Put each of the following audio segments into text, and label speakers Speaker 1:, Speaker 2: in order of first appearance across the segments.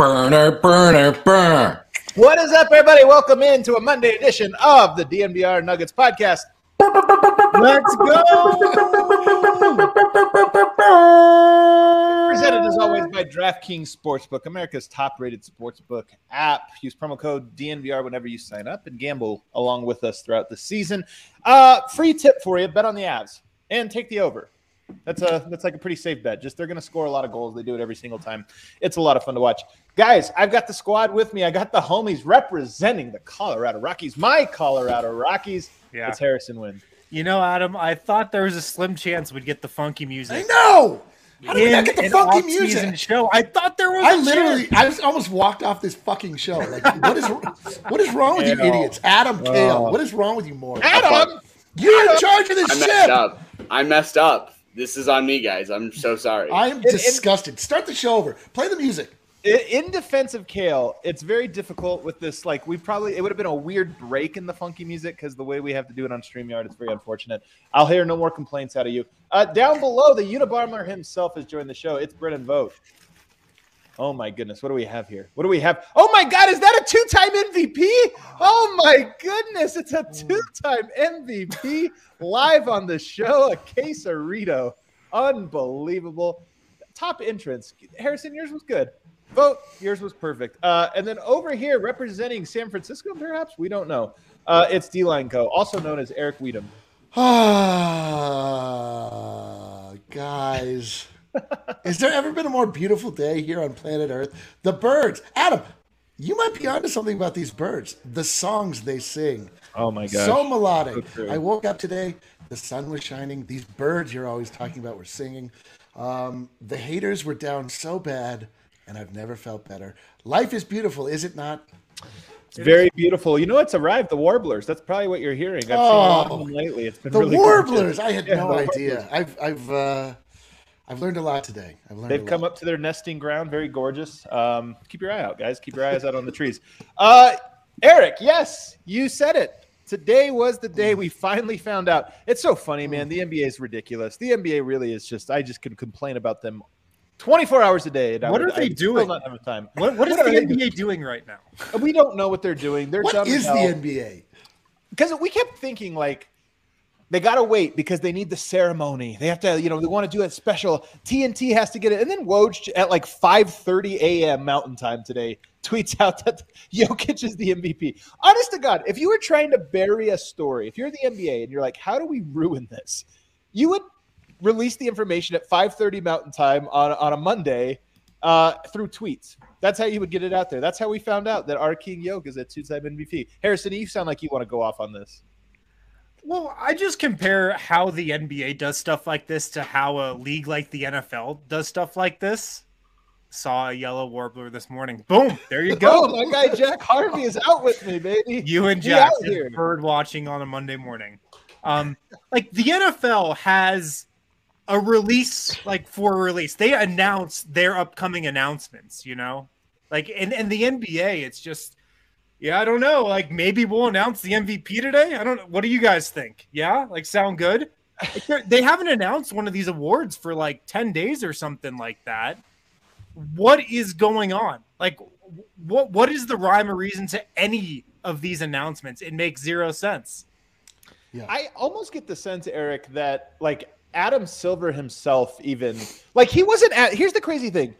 Speaker 1: Burner, burner, burn.
Speaker 2: What is up, everybody? Welcome in to a Monday edition of the DNVR Nuggets podcast. Let's go! Presented as always by DraftKings Sportsbook, America's top-rated sportsbook app. Use promo code DNVR whenever you sign up and gamble along with us throughout the season. Uh, free tip for you: bet on the Avs and take the over. That's a that's like a pretty safe bet. Just they're going to score a lot of goals. They do it every single time. It's a lot of fun to watch. Guys, I've got the squad with me. I got the homies representing the Colorado Rockies. My Colorado Rockies.
Speaker 3: Yeah.
Speaker 2: It's Harrison Wind.
Speaker 3: You know, Adam, I thought there was a slim chance we'd get the funky music.
Speaker 4: No. How did we not get the funky music?
Speaker 3: show. I thought there was.
Speaker 4: I
Speaker 3: a
Speaker 4: literally,
Speaker 3: chance.
Speaker 4: I just almost walked off this fucking show. Like, what is, what is wrong with you idiots? Adam Kale,
Speaker 2: Oh.
Speaker 4: what is wrong with you more?
Speaker 2: Adam,
Speaker 4: You're in charge of this
Speaker 5: I messed
Speaker 4: ship.
Speaker 5: up. I messed up. This is on me, guys. I'm so sorry.
Speaker 4: I am disgusted. Start the show over. Play the music.
Speaker 2: In defense of Kale, it's very difficult with this. Like, we probably it would have been a weird break in the funky music because the way we have to do it on Streamyard, it's very unfortunate. I'll hear no more complaints out of you. Uh, down below, the Unabomber himself has joined the show. It's Brendan Vogt. Oh my goodness, what do we have here? What do we have? Oh my God, is that a two-time MVP? Oh my goodness, it's a two-time MVP live on the show. A quesarito, unbelievable. Top entrance, Harrison. Yours was good. Vogt. Yours was perfect. Uh, and then over here, representing San Francisco, perhaps we don't know. Uh, it's D Line Co., also known as Eric Weedham.
Speaker 4: Ah, guys. Has there ever been a more beautiful day here on planet Earth? The birds. Adam, you might be onto something about these birds. The songs they sing.
Speaker 2: Oh my god.
Speaker 4: So melodic.
Speaker 2: So.
Speaker 4: I woke up today, the sun was shining. These birds you're always talking about were singing. Um, the haters were down so bad, and I've never felt better. Life is beautiful, is it not?
Speaker 2: It's very beautiful. You know what's arrived? The warblers. That's probably what you're hearing. I've seen a lot of them lately. It's been
Speaker 4: Oh, The
Speaker 2: really
Speaker 4: warblers.
Speaker 2: gorgeous.
Speaker 4: I had
Speaker 2: Yeah,
Speaker 4: no idea.
Speaker 2: warblers.
Speaker 4: I've I've uh, I've learned a lot today. I've learned.
Speaker 2: They've come up to their nesting ground. Very gorgeous. Um, keep your eye out, guys. Keep your eyes out on the trees. Uh, Eric, yes, you said it. Today was the day we finally found out. It's so funny, man. The NBA is ridiculous. The NBA really is just. I just can complain about them 24 hours a day.
Speaker 3: What
Speaker 2: would-
Speaker 3: are they
Speaker 2: I'd
Speaker 3: doing?
Speaker 2: Not have time.
Speaker 3: What, what is
Speaker 2: What
Speaker 3: the
Speaker 2: are they
Speaker 3: NBA doing right now?
Speaker 2: We don't know what they're doing. They're
Speaker 4: What
Speaker 2: dumb
Speaker 4: is the. NBA?
Speaker 2: because we kept thinking like they gotta wait because they need the ceremony. They have to, you know, they want to do it special. TNT has to get it, and then Woj at like 5:30 a.m. Mountain Time today tweets out that Jokic is the MVP. Honest to God, if you were trying to bury a story, if you're the NBA and you're like, how do we ruin this? You would release the information at 5:30 Mountain Time on on a Monday uh, through tweets. That's how you would get it out there. That's how we found out that our King Yoke is a two-time MVP. Harrison, you sound like you want to go off on this.
Speaker 3: Well, I just compare how the NBA does stuff like this to how a league like the NFL does stuff like this. Saw a yellow warbler this morning. Boom! There you
Speaker 2: Oh,
Speaker 3: go.
Speaker 2: my guy Jack Harvey is out with me, baby.
Speaker 3: You and Jack
Speaker 2: out
Speaker 3: just
Speaker 2: here.
Speaker 3: bird watching on a Monday morning. Um, like the NFL has a release, like for release. They announce their upcoming announcements. You know, like and and the NBA, it's just yeah, I don't know. Like maybe we'll announce the MVP today. I don't know. What do you guys think? Yeah, like sound good? Like, they're- they haven't announced one of these awards for like ten days or something like that. What is going on? Like, what what is the rhyme or reason to any of these announcements. It makes zero sense. Yeah.
Speaker 2: I almost get the sense, Eric, that like Adam Silver himself, even like he wasn't at. Here's the crazy thing.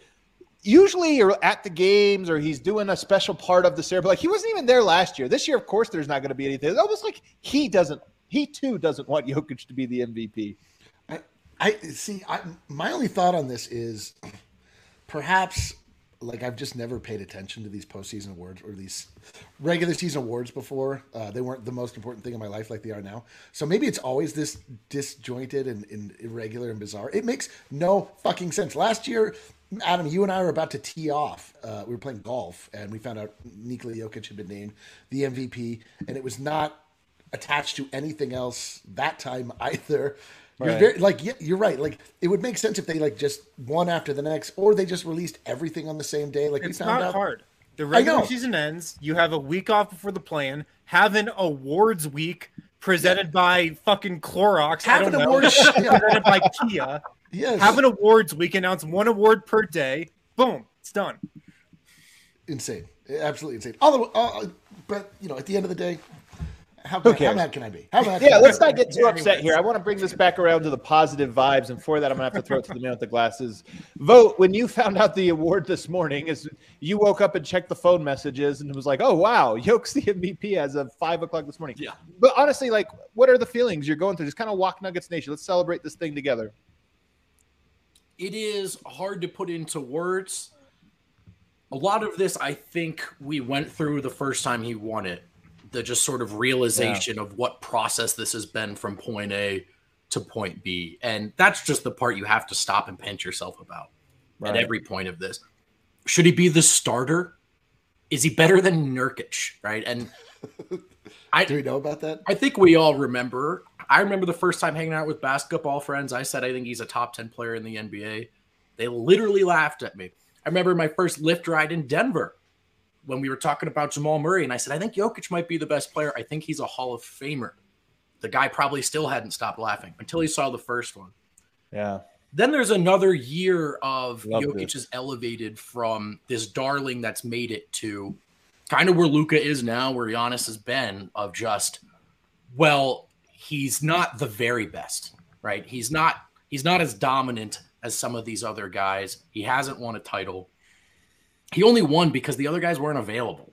Speaker 2: Usually you're at the games or he's doing a special part of the ceremony. Like he wasn't even there last year. This year, of course, there's not going to be anything. It's almost like he doesn't. He too doesn't want Jokic to be the MVP.
Speaker 4: I, I see. I, my only thought on this is perhaps like I've just never paid attention to these postseason awards or these regular season awards before. Uh, they weren't the most important thing in my life like they are now. So maybe it's always this disjointed and, and irregular and bizarre. It makes no fucking sense. Last year, Adam, you and I were about to tee off. Uh, we were playing golf, and we found out Nikola Jokic had been named the MVP, and it was not attached to anything else that time either. You're very, like yeah, you're right. Like it would make sense if they like just one after the next, or they just released everything on the same day. Like we
Speaker 3: It's
Speaker 4: found
Speaker 3: not
Speaker 4: out.
Speaker 3: hard. The regular season ends. You have a week off before the plan. Have an awards week presented by fucking Clorox.
Speaker 4: Have an
Speaker 3: know.
Speaker 4: awards-
Speaker 3: presented by Kia.
Speaker 4: Yes.
Speaker 3: Have an awards week. Announce one award per day. Boom. It's done.
Speaker 4: insane, absolutely insane. Although, uh, but you know, at the end of the day, how,
Speaker 2: Who
Speaker 4: mad, how
Speaker 2: cares?
Speaker 4: mad can I be? How mad?
Speaker 2: Yeah, let's not get too upset here. I want to bring this back around to the positive vibes, and for that, I'm gonna have to throw it to the man with the glasses. Vogt when you found out the award this morning. Is you woke up and checked the phone messages and it was like, "Oh wow, Yoke's the MVP as of five o'clock this morning."
Speaker 1: Yeah.
Speaker 2: But honestly, like, what are the feelings you're going through? Just kind of walk Nuggets Nation. Let's celebrate this thing together.
Speaker 1: it is hard to put into words. A lot of this, I think, we went through the first time he won it. The just sort of realization of what process this has been from point A to point B. And that's just the part you have to stop and pinch yourself about at every point of this. Should he be the starter? Is he better than Nurkic? Right. And I
Speaker 4: Do we know about that?
Speaker 1: I think we all remember. I remember the first time hanging out with basketball friends. I said I think he's a top 10 player in the NBA. They literally laughed at me. I remember my first Lyft ride in Denver when we were talking about Jamal Murray, and I said, I think Jokic might be the best player. I think he's a Hall of Famer. The guy probably still hadn't stopped laughing until he saw the first one.
Speaker 2: Yeah.
Speaker 1: Then there's another year of
Speaker 2: Love
Speaker 1: Jokic
Speaker 2: this.
Speaker 1: is elevated from this darling that's made it to kind of where Luka is now, where Giannis has been, of just, well, he's not the very best, right? He's not he's not as dominant as some of these other guys. He hasn't won a title. He only won because the other guys weren't available.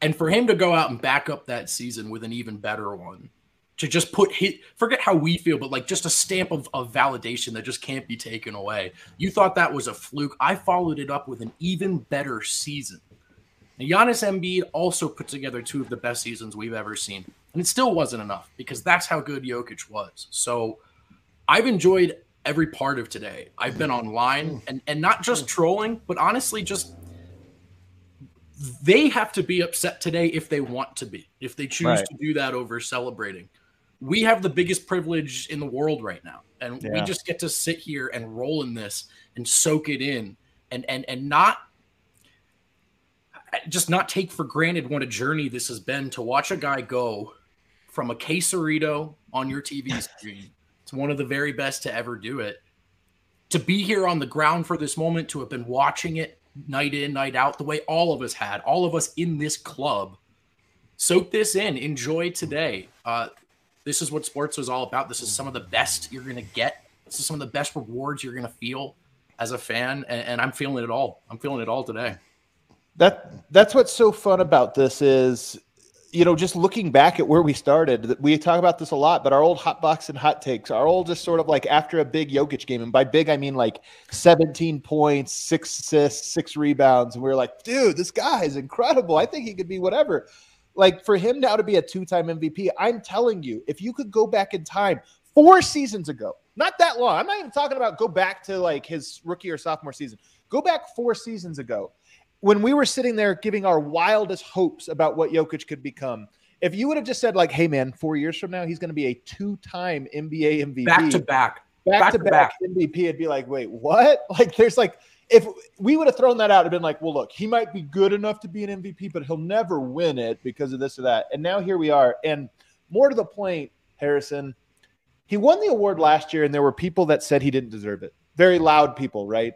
Speaker 1: And for him to go out and back up that season with an even better one, to just put hit forget how we feel, but like just a stamp of, of validation that just can't be taken away. You thought that was a fluke. I followed it up with an even better season. Now, Giannis Embiid also put together two of the best seasons we've ever seen. And it still wasn't enough because that's how good Jokic was. So I've enjoyed every part of today. I've been hmm. online hmm. and, and not just hmm. trolling, but honestly just they have to be upset today if they want to be, if they choose
Speaker 2: Right.
Speaker 1: to do that over celebrating. We have the biggest privilege in the world right now. And we just get to sit here and roll in this and soak it in and and and not just not take for granted what a journey this has been to watch a guy go from a quesarito on your TV screen one of the very best to ever do it. To be here on the ground for this moment, to have been watching it night in, night out, the way all of us had, all of us in this club. Soak this in, enjoy today. Uh, this is what sports is all about. This is some of the best you're going to get. This is some of the best rewards you're going to feel as a fan, and, and I'm feeling it all. I'm feeling it all today.
Speaker 2: That that's what's so fun about this is, you know, just looking back at where we started. We talk about this a lot, but our old hot box and hot takes, are all just sort of like after a big Jokic game, and by big I mean like 17 points, six assists, six rebounds, and we were like, dude, this guy is incredible. I think he could be whatever. Like for him now to be a two-time MVP, I'm telling you, if you could go back in time four seasons ago, not that long. I'm not even talking about go back to like his rookie or sophomore season. Go back four seasons ago when we were sitting there giving our wildest hopes about what Jokic could become, if you would have just said like, "Hey, man, four years from now, he's going to be a two-time NBA MVP,
Speaker 1: Back to back.
Speaker 2: back,
Speaker 1: back
Speaker 2: to
Speaker 1: to
Speaker 2: back MVP," it'd be like, "Wait, what?" Like, there's like, if we would have thrown that out, it'd been like, "Well, look, he might be good enough to be an MVP, but he'll never win it because of this or that." And now here we are, and more to the point, Harrison, he won the award last year, and there were people that said he didn't deserve it. Very loud people, right?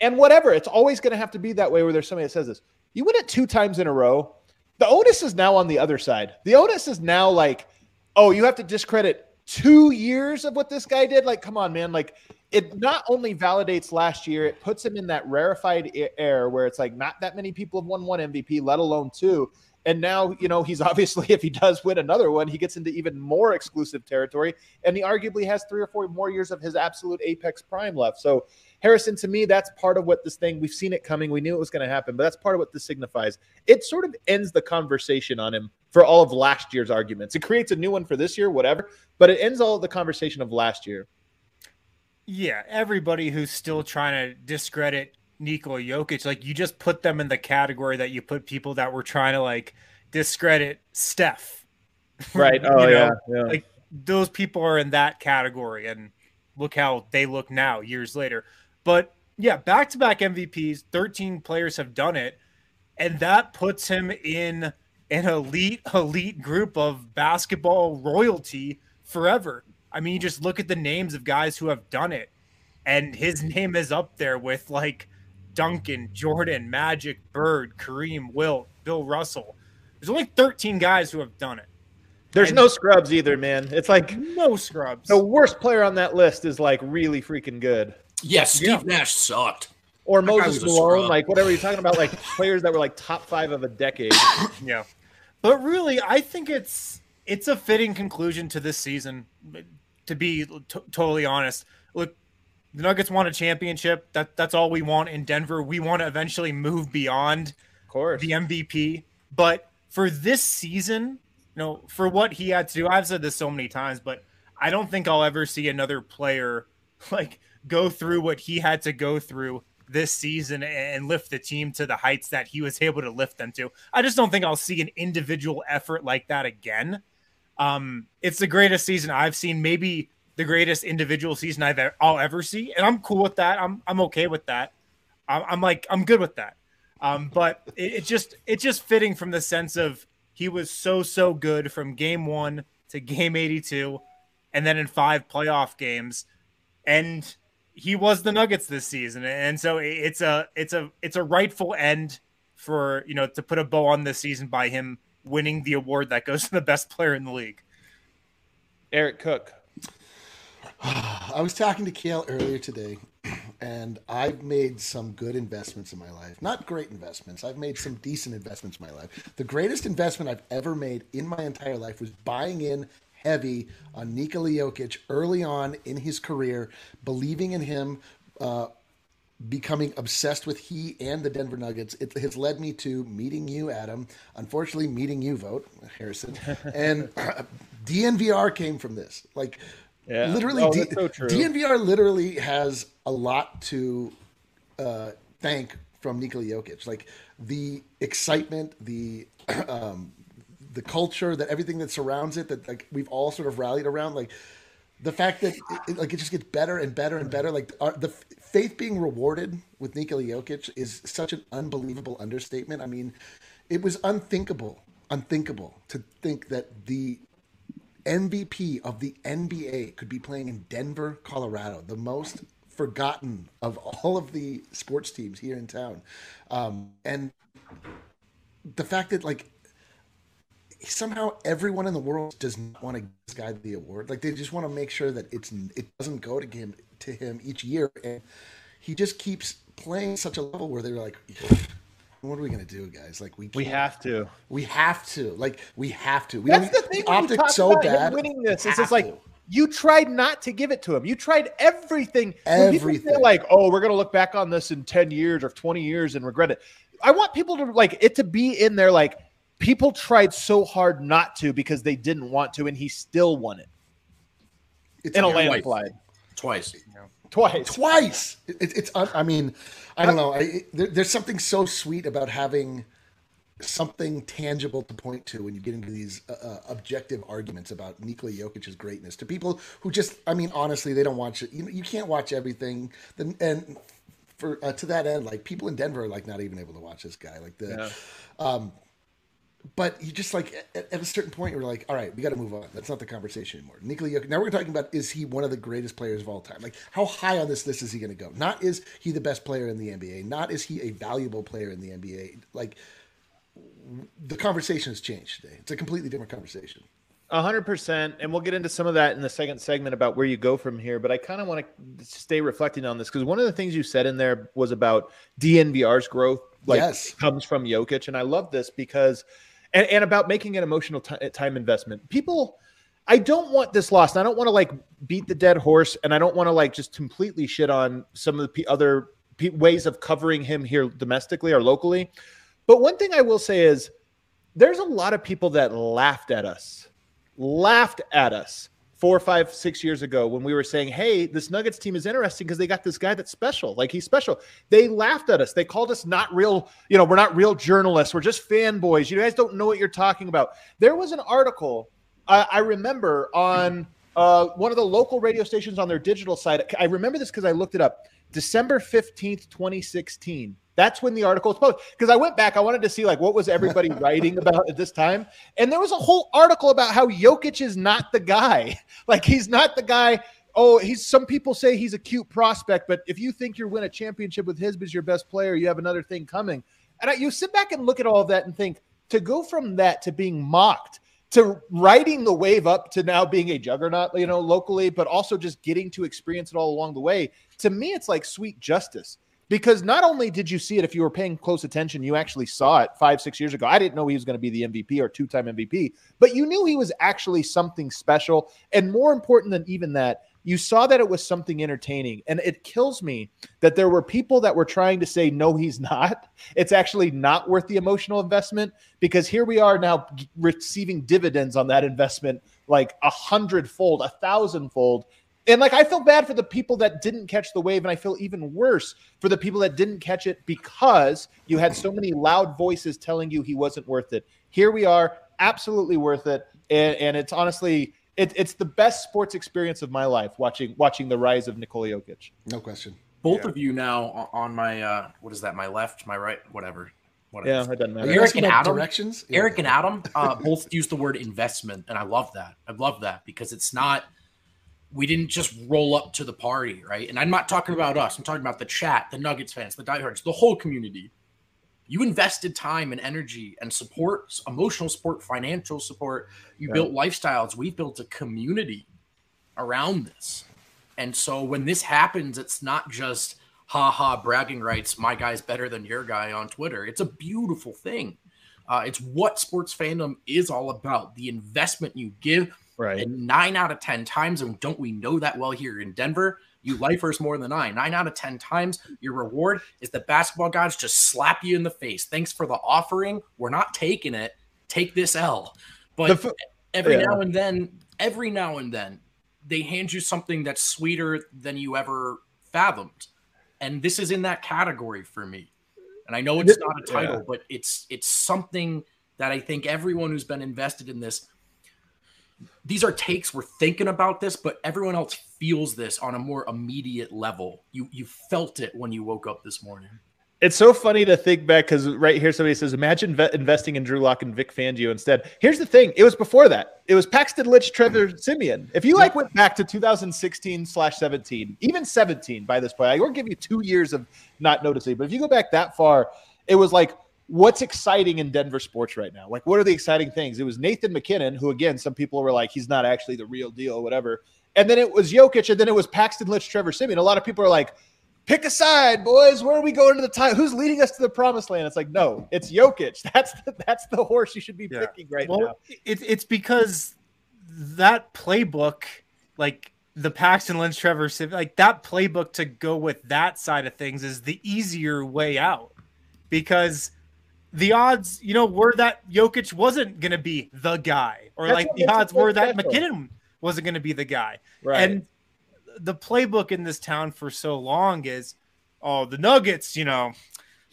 Speaker 2: And whatever, it's always going to have to be that way where there's somebody that says this. You win it two times in a row. the onus is now on the other side. The onus is now like, oh, you have to discredit two years of what this guy did. Like, come on, man. Like, it not only validates last year, it puts him in that rarefied air where it's like not that many people have won one MVP, let alone two. And now, you know, he's obviously, if he does win another one, he gets into even more exclusive territory. And he arguably has three or four more years of his absolute apex prime left. So, Harrison, to me, that's part of what this thing, we've seen it coming. We knew it was going to happen, but that's part of what this signifies. It sort of ends the conversation on him for all of last year's arguments. It creates a new one for this year, whatever, but it ends all the conversation of last year.
Speaker 3: Yeah, everybody who's still trying to discredit Nikola Jokic, like you just put them in the category that you put people that were trying to like discredit Steph.
Speaker 2: Right. Oh, yeah, yeah.
Speaker 3: Like those people are in that category, and look how they look now, years later. But yeah, back to back MVPs, 13 players have done it, and that puts him in an elite, elite group of basketball royalty forever. I mean, you just look at the names of guys who have done it, and his name is up there with like Duncan, Jordan, Magic, Bird, Kareem, Wilt, Bill Russell. There's only 13 guys who have done it.
Speaker 2: There's
Speaker 3: And-
Speaker 2: no scrubs either, man. It's like
Speaker 3: no scrubs.
Speaker 2: The worst player on that list is like really freaking good.
Speaker 1: Yeah, Steve Nash sucked.
Speaker 2: Or
Speaker 1: That
Speaker 2: Moses Malone, like whatever you're talking about, like players that were like top five of a decade.
Speaker 3: Yeah. But really, I think it's it's a fitting conclusion to this season. To be t- totally honest, look, the Nuggets won a championship. That that's all we want in Denver. We want to eventually move beyond,
Speaker 2: of course,
Speaker 3: the MVP. But for this season, you know, for what he had to do, I've said this so many times, but I don't think I'll ever see another player like go through what he had to go through this season and lift the team to the heights that he was able to lift them to. I just don't think I'll see an individual effort like that again. Um, it's the greatest season I've seen, maybe the greatest individual season I've e- I'll ever see, and I'm cool with that. I'm I'm okay with that. I'm, I'm like I'm good with that. Um, but it, it just it's just fitting from the sense of he was so so good from game one to game 82, and then in five playoff games, and he was the Nuggets this season, and so it's a it's a it's a rightful end for you know to put a bow on this season by him winning the award that goes to the best player in the league.
Speaker 2: Eric Cook.
Speaker 4: I was talking to Kale earlier today, and I've made some good investments in my life. Not great investments. I've made some decent investments in my life. The greatest investment I've ever made in my entire life was buying in heavy on Nikola Jokic early on in his career, believing in him, uh, becoming obsessed with he and the Denver Nuggets. It has led me to meeting you, Adam. Unfortunately, meeting you, Vogt Harrison, and DNVR came from this. Like,
Speaker 2: Yeah.
Speaker 4: literally,
Speaker 2: Oh,
Speaker 4: D-
Speaker 2: so.
Speaker 4: DNVR literally has a lot to uh, thank from Nikola Jokic. Like the excitement, the um, the culture, that everything that surrounds it, that like we've all sort of rallied around. Like the fact that it, like it just gets better and better and better. Like our, the faith being rewarded with Nikola Jokic is such an unbelievable understatement. I mean, it was unthinkable, unthinkable to think that the MVP of the NBA could be playing in Denver, Colorado, the most forgotten of all of the sports teams here in town. Um, and the fact that like somehow everyone in the world does not want to give this guy the award. Like they just want to make sure that it's it doesn't go to him to him each year, and he just keeps playing such a level where they're like, "What are we gonna do, guys? Like we
Speaker 2: We
Speaker 4: can't-
Speaker 2: have to.
Speaker 4: we have to, like we have to. We
Speaker 2: That's the thing. when you
Speaker 4: optics so
Speaker 2: about
Speaker 4: bad.
Speaker 2: winning this. It's just like
Speaker 4: to.
Speaker 2: you tried not to give it to him. You tried everything. When say,
Speaker 4: Everything.
Speaker 2: like, oh, we're gonna look back on this in ten years or twenty years and regret it. I want people to like it to be in there. Like people tried so hard not to because they didn't want to, and he still won it
Speaker 4: It's
Speaker 2: in a
Speaker 1: Twice.
Speaker 2: landslide
Speaker 1: Twice.
Speaker 2: twice.
Speaker 4: Twice. It, it's. I mean, I don't know. I, there, there's something so sweet about having something tangible to point to when you get into these uh, uh, objective arguments about Nikola Jokic's greatness to people who just. I mean, honestly, they don't watch it. You, you can't watch everything. Then and for uh, to that end, like people in Denver are like not even able to watch this guy. Like the. Um, but you just like at, at a certain point you're like, all right, we got to move on. That's not the conversation anymore. Nikola Jokic. Now we're talking about is he one of the greatest players of all time? Like how high on this list is he going to go? Not is he the best player in the NBA? Not is he a valuable player in the NBA? Like the conversation has changed today. It's a completely different conversation.
Speaker 2: A hundred percent, and we'll get into some of that in the second segment about where you go from here. But I kind of want to stay reflecting on this because one of the things you said in there was about DNVR's growth, like
Speaker 4: Yes.
Speaker 2: comes from Jokic, and I love this because, and, and about making an emotional ti- time investment. People, I don't want this lost. I don't want to like beat the dead horse, and I don't want to like just completely shit on some of the pe- other pe- ways of covering him here domestically or locally. But one thing I will say is there's a lot of people that laughed at us, laughed at us four, five, six years ago when we were saying, hey, this Nuggets team is interesting because they got this guy that's special. Like he's special. They laughed at us. They called us not real, you know, we're not real journalists. We're just fanboys. You guys don't know what you're talking about. There was an article I, I remember on uh, one of the local radio stations on their digital side. I remember this because I looked it up. December 15th, 2016. That's when the article was published. Because I went back, I wanted to see like what was everybody writing about at this time. And there was a whole article about how Jokic is not the guy. Like he's not the guy. Oh, he's some people say he's a cute prospect, but if you think you win a championship with his as your best player, you have another thing coming. And I, you sit back and look at all of that and think to go from that to being mocked to riding the wave up to now being a juggernaut, you know, locally, but also just getting to experience it all along the way. To me, it's like sweet justice because not only did you see it, if you were paying close attention, you actually saw it five, six years ago. I didn't know he was going to be the MVP or two time MVP, but you knew he was actually something special. And more important than even that, you saw that it was something entertaining. And it kills me that there were people that were trying to say, no, he's not. It's actually not worth the emotional investment because here we are now receiving dividends on that investment like a hundredfold, a thousandfold. And like I feel bad for the people that didn't catch the wave, and I feel even worse for the people that didn't catch it because you had so many loud voices telling you he wasn't worth it. Here we are, absolutely worth it, and, and it's honestly it, it's the best sports experience of my life watching watching the rise of Nikola Jokic.
Speaker 4: No question.
Speaker 1: Both of you now on my uh, what is that? My left, my right, whatever. whatever.
Speaker 2: Yeah, it doesn't matter.
Speaker 1: Eric
Speaker 4: asking
Speaker 1: and Adam,
Speaker 4: directions?
Speaker 1: Eric and Adam uh, both use the word investment, and I love that. I love that because it's not. We didn't just roll up to the party, right? And I'm not talking about us. I'm talking about the chat, the Nuggets fans, the diehards, the whole community. You invested time and energy and support, emotional support, financial support. You
Speaker 2: Yeah.
Speaker 1: built lifestyles. We've built a community around this. And so when this happens, it's not just ha ha bragging rights. My guy's better than your guy on Twitter. It's a beautiful thing. Uh, it's what sports fandom is all about. The investment you give,
Speaker 2: Right.
Speaker 1: and nine out of ten times, and don't we know that well here in Denver? You lifers more than I. Nine out of ten times, your reward is the basketball gods just slap you in the face. Thanks for the offering. We're not taking it. Take this L. But
Speaker 2: f-
Speaker 1: every
Speaker 2: yeah.
Speaker 1: now and then, every now and then, they hand you something that's sweeter than you ever fathomed. And this is in that category for me. And I know it's not a title,
Speaker 2: yeah.
Speaker 1: but it's it's something that I think everyone who's been invested in this these are takes we're thinking about this, but everyone else feels this on a more immediate level. You you felt it when you woke up this morning.
Speaker 2: It's so funny to think back because right here somebody says, "Imagine ve- investing in Drew Lock and Vic Fangio instead." Here's the thing: it was before that. It was Paxton Lynch, Trevor Siemian. If you like went back to 2016 slash 17, even 17 by this point, I will give you two years of not noticing. But if you go back that far, it was like, what's exciting in Denver sports right now? Like, what are the exciting things? It was Nathan MacKinnon, who again, some people were like, he's not actually the real deal, whatever. And then it was Jokic, and then it was Paxton Lynch, Trevor Siemian. A lot of people are like, pick a side, boys. Where are we going to the time? Who's leading us to the promised land? It's like, no, it's Jokic. That's the, that's the horse you should be
Speaker 3: Yeah.
Speaker 2: picking right
Speaker 3: well,
Speaker 2: now.
Speaker 3: It's it's because that playbook, like the Paxton Lynch, Trevor, Siv- like that playbook to go with that side of things is the easier way out because the odds, you know, were that Jokic wasn't going to be the guy, or
Speaker 2: That's
Speaker 3: like the odds were that
Speaker 2: special.
Speaker 3: MacKinnon wasn't going to be the guy.
Speaker 2: Right.
Speaker 3: And the playbook in this town for so long is, oh, the Nuggets, you know,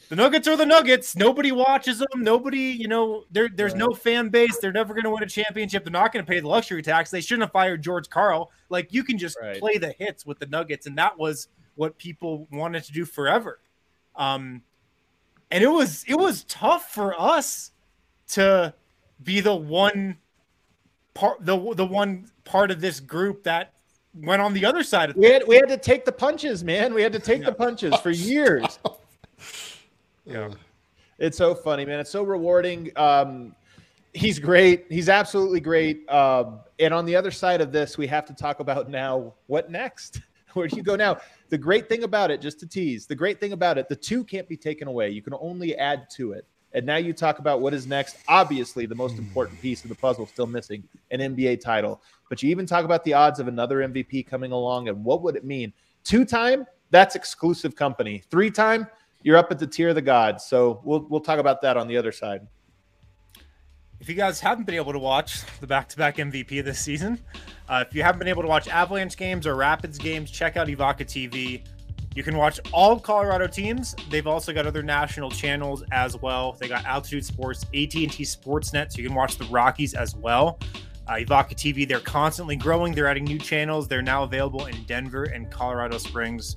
Speaker 3: the Nuggets are the Nuggets. Nobody watches them. Nobody, you know, there, there's no fan base. They're never going to win a championship. They're not going to pay the luxury tax. They shouldn't have fired George Karl. Like you can just
Speaker 2: Right.
Speaker 3: play the hits with the Nuggets, and that was what people wanted to do forever. Um, and it was it was tough for us to be the one part the the one part of this group that went on the other side of
Speaker 2: we had we had to take the punches, man. We had to take the punches for years.
Speaker 3: Yeah.
Speaker 2: It's so funny, man. It's so rewarding. Um, he's great. He's absolutely great. Um, and on the other side of this, we have to talk about now what next? Where do you go now? The great thing about it, just to tease, the great thing about it, the two can't be taken away. You can only add to it. And now you talk about what is next. Obviously, the most important piece of the puzzle still missing an NBA title. But you even talk about the odds of another MVP coming along and what would it mean? Two time, that's exclusive company. Three time, you're up at the tier of the gods. So we'll we'll talk about that on the other side.
Speaker 3: If you guys haven't been able to watch the back-to-back MVP this season, uh, if you haven't been able to watch Avalanche games or Rapids games, check out Evoca TV. You can watch all Colorado teams. They've also got other national channels as well. They got Altitude Sports, AT&T Sportsnet, so you can watch the Rockies as well. Uh, Evoca TV, they're constantly growing. They're adding new channels. They're now available in Denver and Colorado Springs.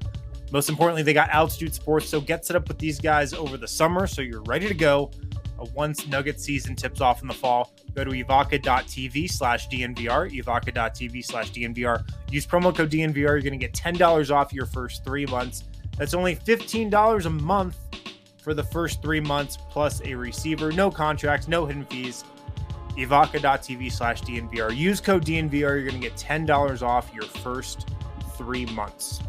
Speaker 3: Most importantly, they got Altitude Sports. So get set up with these guys over the summer so you're ready to go once Nugget season tips off in the fall, go to evoca.tv slash DNVR, evoca.tv slash DNVR. Use promo code DNVR. You're going to get $10 off your first three months. That's only $15 a month for the first three months, plus a receiver. No contracts, no hidden fees. Evoca.tv slash DNVR. Use code DNVR. You're going to get $10 off your first three months.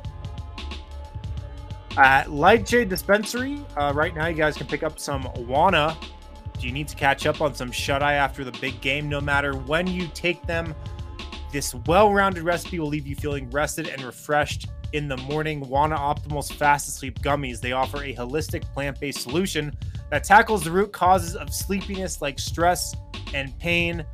Speaker 3: At Lightshade Dispensary, uh, right now you guys can pick up some Wana you need to catch up on some shut eye after the big game? No matter when you take them, this well rounded recipe will leave you feeling rested and refreshed in the morning. Wana Optimal's Fast Asleep gummies. They offer a holistic plant based solution that tackles the root causes of sleepiness like stress and pain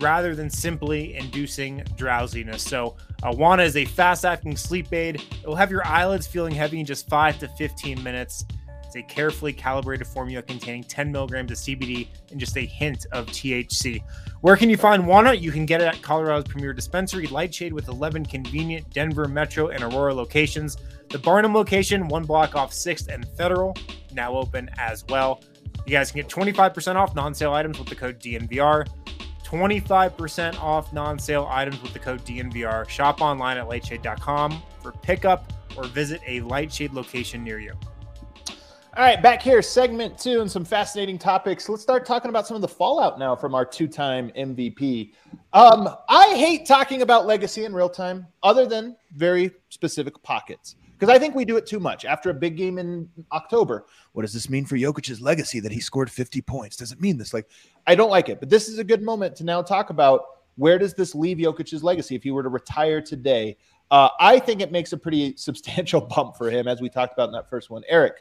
Speaker 3: rather than simply inducing drowsiness. So, uh, Wana is a fast acting sleep aid. It will have your eyelids feeling heavy in just 5 to 15 minutes. It's a carefully calibrated formula containing 10 milligrams of CBD and just a hint of THC. Where can you find Wana? You can get it at Colorado's premier dispensary, Lightshade, with 11 convenient Denver Metro and Aurora locations. The Barnum location, one block off 6th and Federal, now open as well. You guys can get 25% off non sale items with the code DNVR. 25% off non sale items with the code DNVR. Shop online at lightshade.com for pickup or visit a Lightshade location near you.
Speaker 2: All right, back here, segment two, and some fascinating topics. Let's start talking about some of the fallout now from our two-time MVP. Um, I hate talking about legacy in real time, other than very specific pockets, because I think we do it too much. After a big game in October, what does this mean for Jokic's legacy that he scored 50 points? Does it mean this? Like, I don't like it, but this is a good moment to now talk about where does this leave Jokic's legacy if he were to retire today. Uh, I think it makes a pretty substantial bump for him, as we talked about in that first one. Eric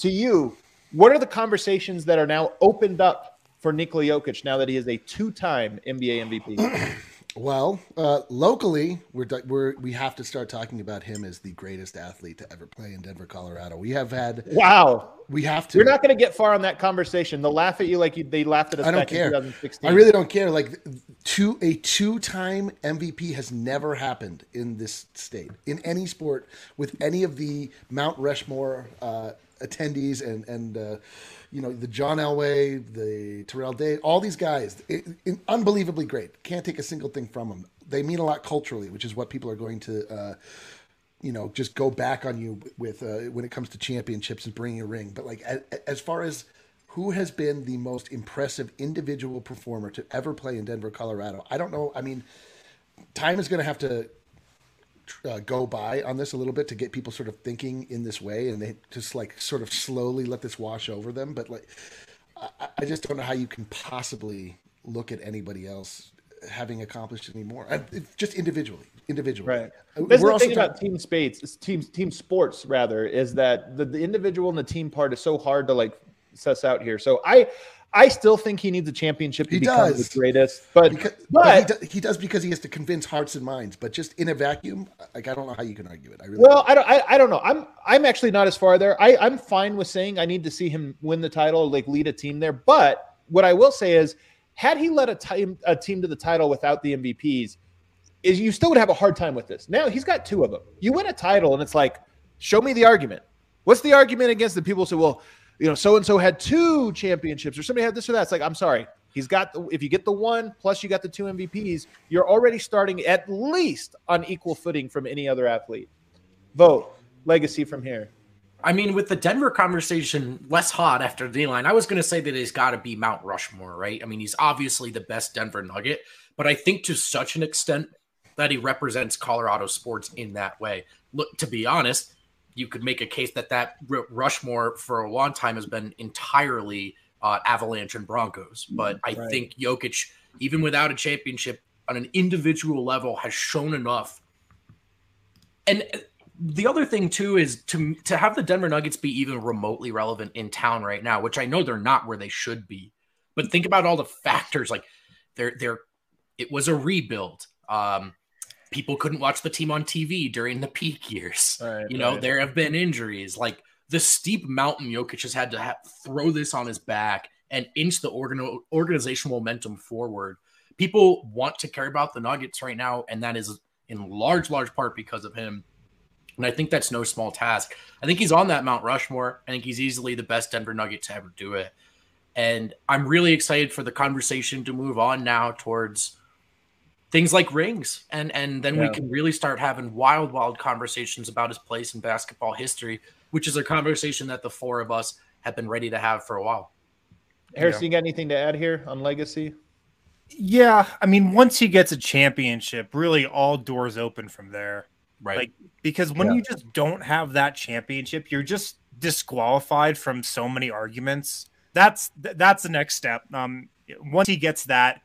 Speaker 2: to you, what are the conversations that are now opened up for Nikola Jokic now that he is a two-time NBA MVP?
Speaker 4: well, uh, locally, we're, we're we have to start talking about him as the greatest athlete to ever play in Denver, Colorado. We have had
Speaker 2: wow.
Speaker 4: We have to.
Speaker 2: You're not going to get far on that conversation. They'll laugh at you like you, they laughed at us.
Speaker 4: I don't care. I really don't care. Like two a two-time MVP has never happened in this state in any sport with any of the Mount Rushmore. Uh, attendees and and uh, you know the John Elway, the Terrell Day, all these guys, it, it, unbelievably great. Can't take a single thing from them. They mean a lot culturally, which is what people are going to. Uh, you know, just go back on you with uh, when it comes to championships and bringing a ring. But like as, as far as who has been the most impressive individual performer to ever play in Denver, Colorado, I don't know. I mean, time is going to have to uh, go by on this a little bit to get people sort of thinking in this way, and they just like sort of slowly let this wash over them. But like, I, I just don't know how you can possibly look at anybody else having accomplished any more. I, just individually, individually.
Speaker 2: Right. Uh, That's We're the thing about team space, team team sports rather, is that the, the individual and the team part is so hard to like suss out here. So I I still think he needs a championship to he become does. the greatest, but
Speaker 4: because, but, but he, do, he, does because he has to convince hearts and minds. But just in a vacuum, like I don't know how you can argue it. I really
Speaker 2: well, don't. I don't. I, I don't know. I'm I'm actually not as far there. I I'm fine with saying I need to see him win the title, like lead a team there. But what I will say is, had he led a team a team to the title without the MVPs, is you still would have a hard time with this. Now he's got two of them. You win a title, and it's like, show me the argument. What's the argument against the people who say, well, you know, so and so had two championships or somebody had this or that. It's like, I'm sorry. He's got the, if you get the one plus you got the two MVPs, you're already starting at least on equal footing from any other athlete. Vogt legacy from here.
Speaker 1: I mean, with the Denver conversation less hot after the line, I was going to say that he's got to be Mount Rushmore, right? I mean, he's obviously the best Denver Nugget, but I think to such an extent that he represents Colorado sports in that way. Look, to be honest, you could make a case that that Rushmore for a long time has been entirely uh, Avalanche and Broncos, but I right. think Jokic, even without a championship on an individual level, has shown enough. And the other thing too is to to have the Denver Nuggets be even remotely relevant in town right now, which I know they're not where they should be. But think about all the factors like they're they're it was a rebuild. Um, people couldn't watch the team on TV during the peak years. Right, you know, right. there have been injuries like the steep mountain Jokic has had to ha- throw this on his back and inch the organ- organizational momentum forward. People want to care about the Nuggets right now, and that is in large, large part because of him. And I think that's no small task. I think he's on that Mount Rushmore. I think he's easily the best Denver Nugget to ever do it. And I'm really excited for the conversation to move on now towards things like rings. And and then yeah. we can really start having wild, wild conversations about his place in basketball history, which is a conversation that the four of us have been ready to have for a while.
Speaker 2: Harrison, yeah. you got anything to add here on legacy?
Speaker 3: Yeah, I mean, once he gets a championship, really all doors open from there.
Speaker 1: Right.
Speaker 3: Like because when yeah. you just don't have that championship, you're just disqualified from so many arguments. That's that's the next step. Um once he gets that,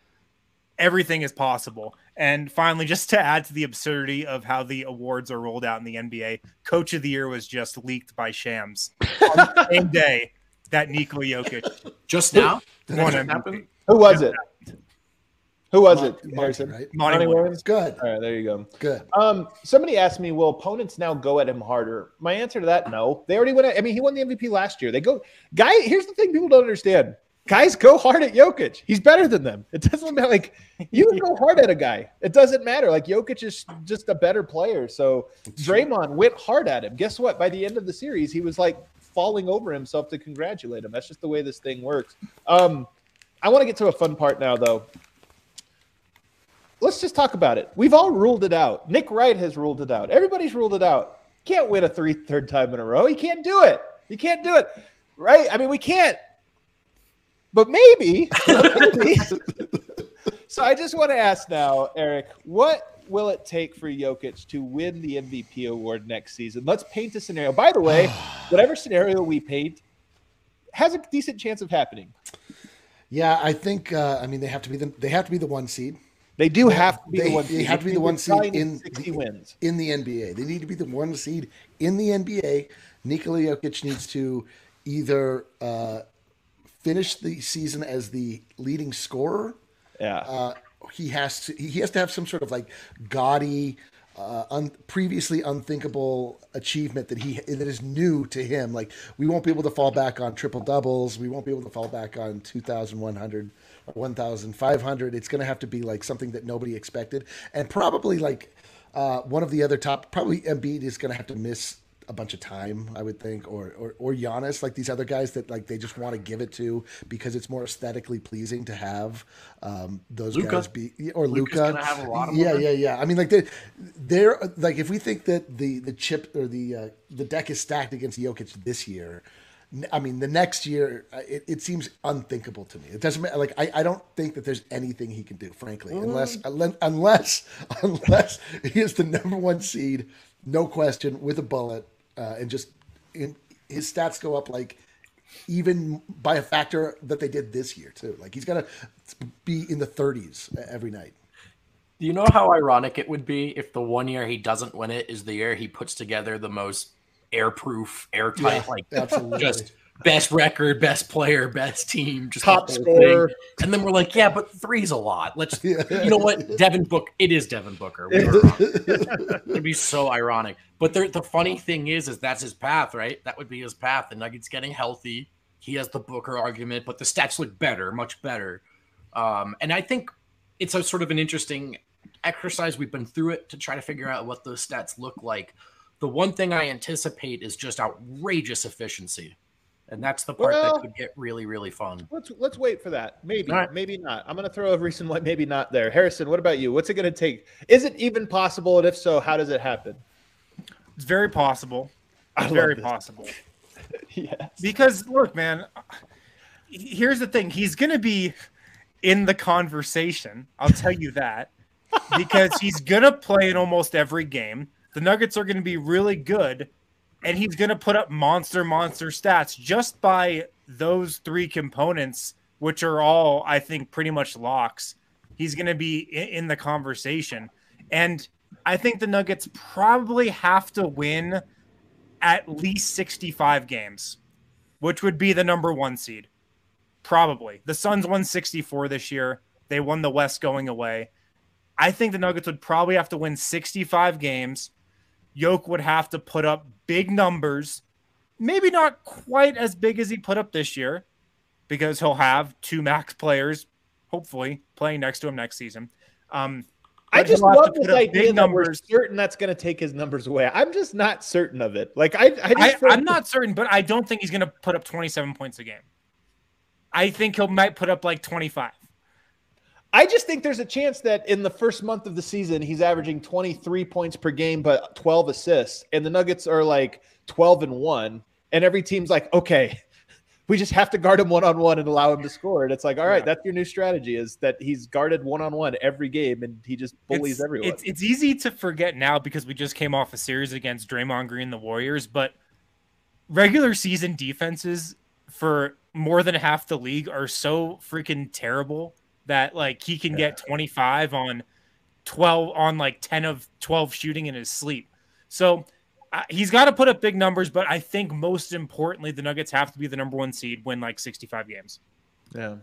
Speaker 3: everything is possible. And finally, just to add to the absurdity of how the awards are rolled out in the NBA, Coach of the Year was just leaked by Shams on the same day that Nikola Jokic
Speaker 1: just now
Speaker 2: won MVP. Who was it? Who was Mon- it, Harrison?
Speaker 4: Right? Monty, Monty Williams. Good.
Speaker 2: All right, there you go.
Speaker 4: Good.
Speaker 2: Um, somebody asked me, will opponents now go at him harder? My answer to that, no. They already went. At, I mean, he won the MVP last year. They go. Guy, here's the thing: people don't understand. Guys go hard at Jokic. He's better than them. It doesn't matter. Like you go hard at a guy. It doesn't matter. Like Jokic is just a better player. So Draymond went hard at him. Guess what? By the end of the series, he was like falling over himself to congratulate him. That's just the way this thing works. Um, I want to get to a fun part now, though let's just talk about it. We've all ruled it out. Nick Wright has ruled it out. Everybody's ruled it out. Can't win a three third time in a row. He can't do it. He can't do it. Right? I mean, we can't. But maybe. maybe. so I just want to ask now, Eric, what will it take for Jokic to win the MVP award next season? Let's paint a scenario. By the way, whatever scenario we paint has a decent chance of happening.
Speaker 4: Yeah, I think. Uh, I mean, they have to be the they have to be the one seed.
Speaker 2: They do have to be
Speaker 4: they,
Speaker 2: the one.
Speaker 4: They have to be the one seed in
Speaker 2: the, wins
Speaker 4: in the NBA. They need to be the one seed in the NBA. Nikola Jokic needs to either uh, finish the season as the leading scorer.
Speaker 2: Yeah.
Speaker 4: Uh, he has to. He has to have some sort of like gaudy uh, un- previously unthinkable achievement that he that is new to him. Like we won't be able to fall back on triple doubles. We won't be able to fall back on two thousand one hundred or one thousand five hundred. It's going to have to be like something that nobody expected, and probably like uh, one of the other top. Probably Embiid is going to have to miss a bunch of time, I would think, or or or Giannis, like these other guys that like they just want to give it to because it's more aesthetically pleasing to have um, those
Speaker 1: Luka.
Speaker 4: guys be or Luka. Yeah, yeah, yeah. I mean, like they they're like if we think that the the chip or the uh, the deck is stacked against Jokic this year. I mean, the next year, uh, it, it seems unthinkable to me. It doesn't matter. Like, I, I don't think that there's anything he can do, frankly, mm. unless, unless, unless he is the number one seed, no question, with a bullet, uh, and just in, his stats go up like even by a factor that they did this year too. Like he's got to be in the 30s every night.
Speaker 1: Do you know how ironic it would be if the one year he doesn't win it is the year he puts together the most airproof, airtight, yeah, like absolutely. just best record, best player, best team, just
Speaker 2: top scorer.
Speaker 1: Thing. And then we're like, yeah, but three's a lot. Let's, yeah. you know what? Devin Book, it is Devin Booker. We It'd be so ironic. But the, the funny thing is, is that's his path, right? That would be his path. The Nuggets getting healthy. He has the Booker argument, but the stats look better, much better. Um, and I think it's a sort of an interesting exercise. We've been through it to try to figure out what those stats look like. The one thing I anticipate is just outrageous efficiency and that's the part well, that could get really really fun.
Speaker 2: Let's let's wait for that. Maybe right. maybe not. I'm going to throw a recent one. Maybe not there. Harrison, what about you? What's it going to take? Is it even possible? And if so, how does it happen?
Speaker 3: It's very possible.
Speaker 2: I
Speaker 3: very
Speaker 2: this.
Speaker 3: possible.
Speaker 2: yes.
Speaker 3: Because look, man, here's the thing: he's going to be in the conversation. I'll tell you that because he's going to play in almost every game. The Nuggets are going to be really good, and he's going to put up monster, monster stats just by those three components, which are all, I think, pretty much locks. He's going to be in, the conversation, and I think the Nuggets probably have to win at least 65 games, which would be the number one seed. Probably. The Suns won 64 this year. They won the West going away. I think the Nuggets would probably have to win 65 games. Yoke would have to put up big numbers, maybe not quite as big as he put up this year, because he'll have two max players, hopefully, playing next to him next season. Um,
Speaker 2: I just love this idea
Speaker 3: big
Speaker 2: that we're
Speaker 3: numbers.
Speaker 2: certain that's going to take his numbers away. I'm just not certain of it. Like I, I, just
Speaker 3: I I'm not certain, but I don't think he's going to put up 27 points a game. I think he'll might put up like 25.
Speaker 2: I just think there's a chance that in the first month of the season, he's averaging 23 points per game, but 12 assists, and the Nuggets are like 12 and one, and every team's like, okay, we just have to guard him one on one and allow him to score. And it's like, all right, that's your new strategy is that he's guarded one on one every game, and he just bullies
Speaker 3: it's,
Speaker 2: everyone.
Speaker 3: It's, it's easy to forget now because we just came off a series against Draymond Green, the Warriors, but regular season defenses for more than half the league are so freaking terrible that like he can get 25 on 12 on like 10 of 12 shooting in his sleep. So uh, he's got to put up big numbers, but I think most importantly, the Nuggets have to be the number one seed, win like 65 games.
Speaker 2: Yeah.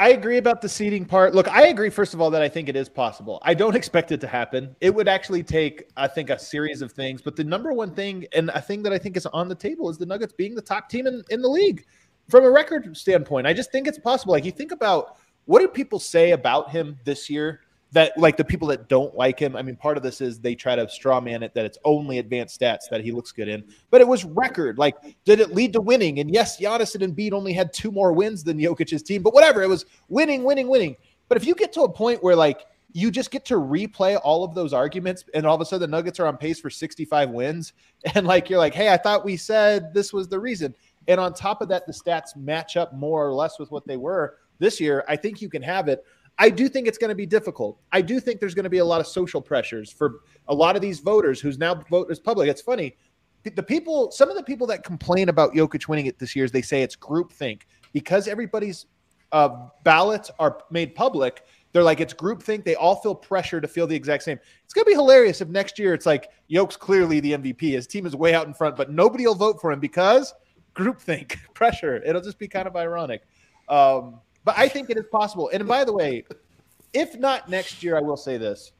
Speaker 2: I agree about the seating part. Look, I agree, first of all, that I think it is possible. I don't expect it to happen. It would actually take, I think, a series of things. But the number one thing, and a thing that I think is on the table, is the Nuggets being the top team in, in the league from a record standpoint. I just think it's possible. Like, you think about what do people say about him this year that, like, the people that don't like him? I mean, part of this is they try to straw man it that it's only advanced stats that he looks good in, but it was record. Like, did it lead to winning? And yes, Giannis and Embiid only had two more wins than Jokic's team, but whatever. It was winning, winning, winning. But if you get to a point where, like, you just get to replay all of those arguments, and all of a sudden the Nuggets are on pace for 65 wins, and like you're like, hey, I thought we said this was the reason. And on top of that, the stats match up more or less with what they were this year. I think you can have it. I do think it's going to be difficult. I do think there's going to be a lot of social pressures for a lot of these voters who's now vote is public. It's funny. The people, some of the people that complain about Jokic winning it this year, is they say it's groupthink because everybody's uh, ballots are made public. They're like it's groupthink. They all feel pressure to feel the exact same. It's gonna be hilarious if next year it's like Yoke's clearly the MVP. His team is way out in front, but nobody will vote for him because groupthink pressure. It'll just be kind of ironic. Um, but I think it is possible. And by the way, if not next year, I will say this: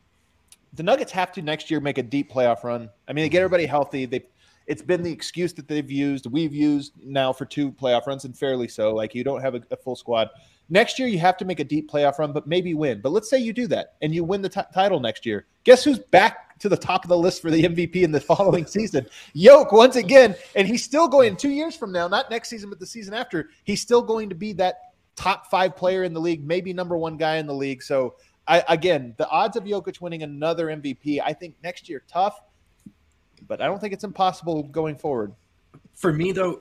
Speaker 2: the Nuggets have to next year make a deep playoff run. I mean, they get mm-hmm. everybody healthy. They it's been the excuse that they've used. We've used now for two playoff runs, and fairly so. Like you don't have a, a full squad. Next year, you have to make a deep playoff run, but maybe win. But let's say you do that and you win the t- title next year. Guess who's back to the top of the list for the MVP in the following season? Yoke once again, and he's still going two years from now, not next season, but the season after. He's still going to be that top five player in the league, maybe number one guy in the league. So, I, again, the odds of Jokic winning another MVP, I think next year tough, but I don't think it's impossible going forward.
Speaker 1: For me, though,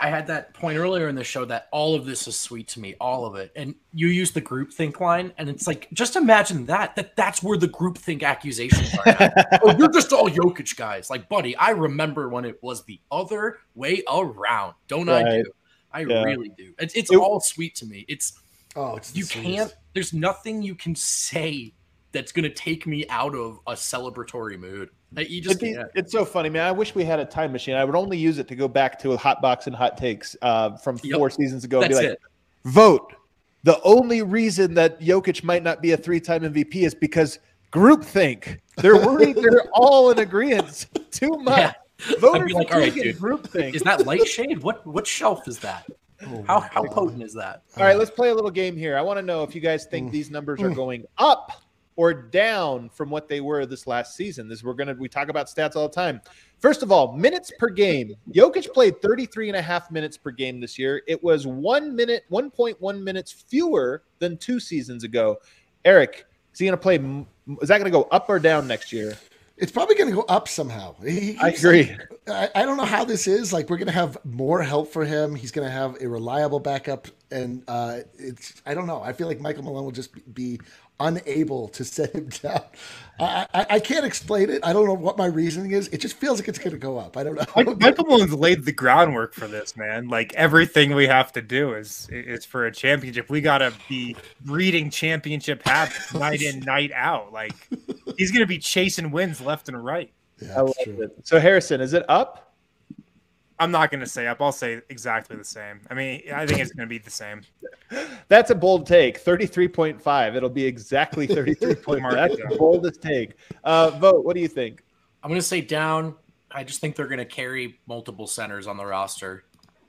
Speaker 1: I had that point earlier in the show that all of this is sweet to me, all of it. And you use the group think line, and it's like, just imagine that, that that's where the group think accusations are. oh, you're just all Jokic guys. Like, buddy, I remember when it was the other way around. Don't I do? I
Speaker 2: Yeah.
Speaker 1: really do. It's, it's
Speaker 2: It-
Speaker 1: all sweet to me. It's,
Speaker 4: Oh, it's
Speaker 1: you
Speaker 4: sweetest.
Speaker 1: can't, there's nothing you can say that's going to take me out of a celebratory mood. Like, you just
Speaker 2: It'd be-
Speaker 1: can't.
Speaker 2: it's so funny, man. I wish we had a time machine. I would only use it to go back to a hot box and hot takes uh, from
Speaker 1: Yep.
Speaker 2: four seasons ago and be like,
Speaker 1: it.
Speaker 2: vote. The only reason that Jokic might not be a three-time MVP is because groupthink. They're worried. they're all in agreement. Too much.
Speaker 1: Yeah.
Speaker 2: Voter
Speaker 1: I'd be like, all right,
Speaker 2: fatigue and
Speaker 1: dude,
Speaker 2: groupthink.
Speaker 1: Is that light shade? What what shelf is that? Oh how how potent is that?
Speaker 2: All right, let's play a little game here. I want to know if you guys think these numbers are going up or down from what they were this last season. This we're gonna we talk about stats all the time. First of all, minutes per game. Jokic played 33 and a half minutes per game this year. It was one minute, 1.1 minutes fewer than two seasons ago. Eric, is he gonna play? Is that gonna go up or down next year?
Speaker 4: It's probably going to go up somehow.
Speaker 2: I agree.
Speaker 4: like- I, I don't know how this is. Like, we're going to have more help for him. He's going to have a reliable backup, and uh, it's. I don't know. I feel like Michael Malone will just be unable to set him down. I, I, I can't explain it. I don't know what my reasoning is. It just feels like it's going to go up. I don't know.
Speaker 3: Mike- Michael Malone's laid the groundwork for this, man. Like everything we have to do is is for a championship. We gotta be breeding championship habits night in, night out. Like he's gonna be chasing wins left and right.
Speaker 4: Yeah,
Speaker 2: I love it. So Harrison, is it up?
Speaker 3: I'm not gonna say up. I'll say exactly the same. I mean, I think it's gonna be the same.
Speaker 2: That's a bold take. Thirty-three point five. It'll be exactly thirty-three point five.
Speaker 3: Mark
Speaker 2: That's
Speaker 3: it
Speaker 2: the
Speaker 3: down.
Speaker 2: boldest take. Uh, Vogt. What do you think?
Speaker 1: I'm going to say down. I just think they're going to carry multiple centers on the roster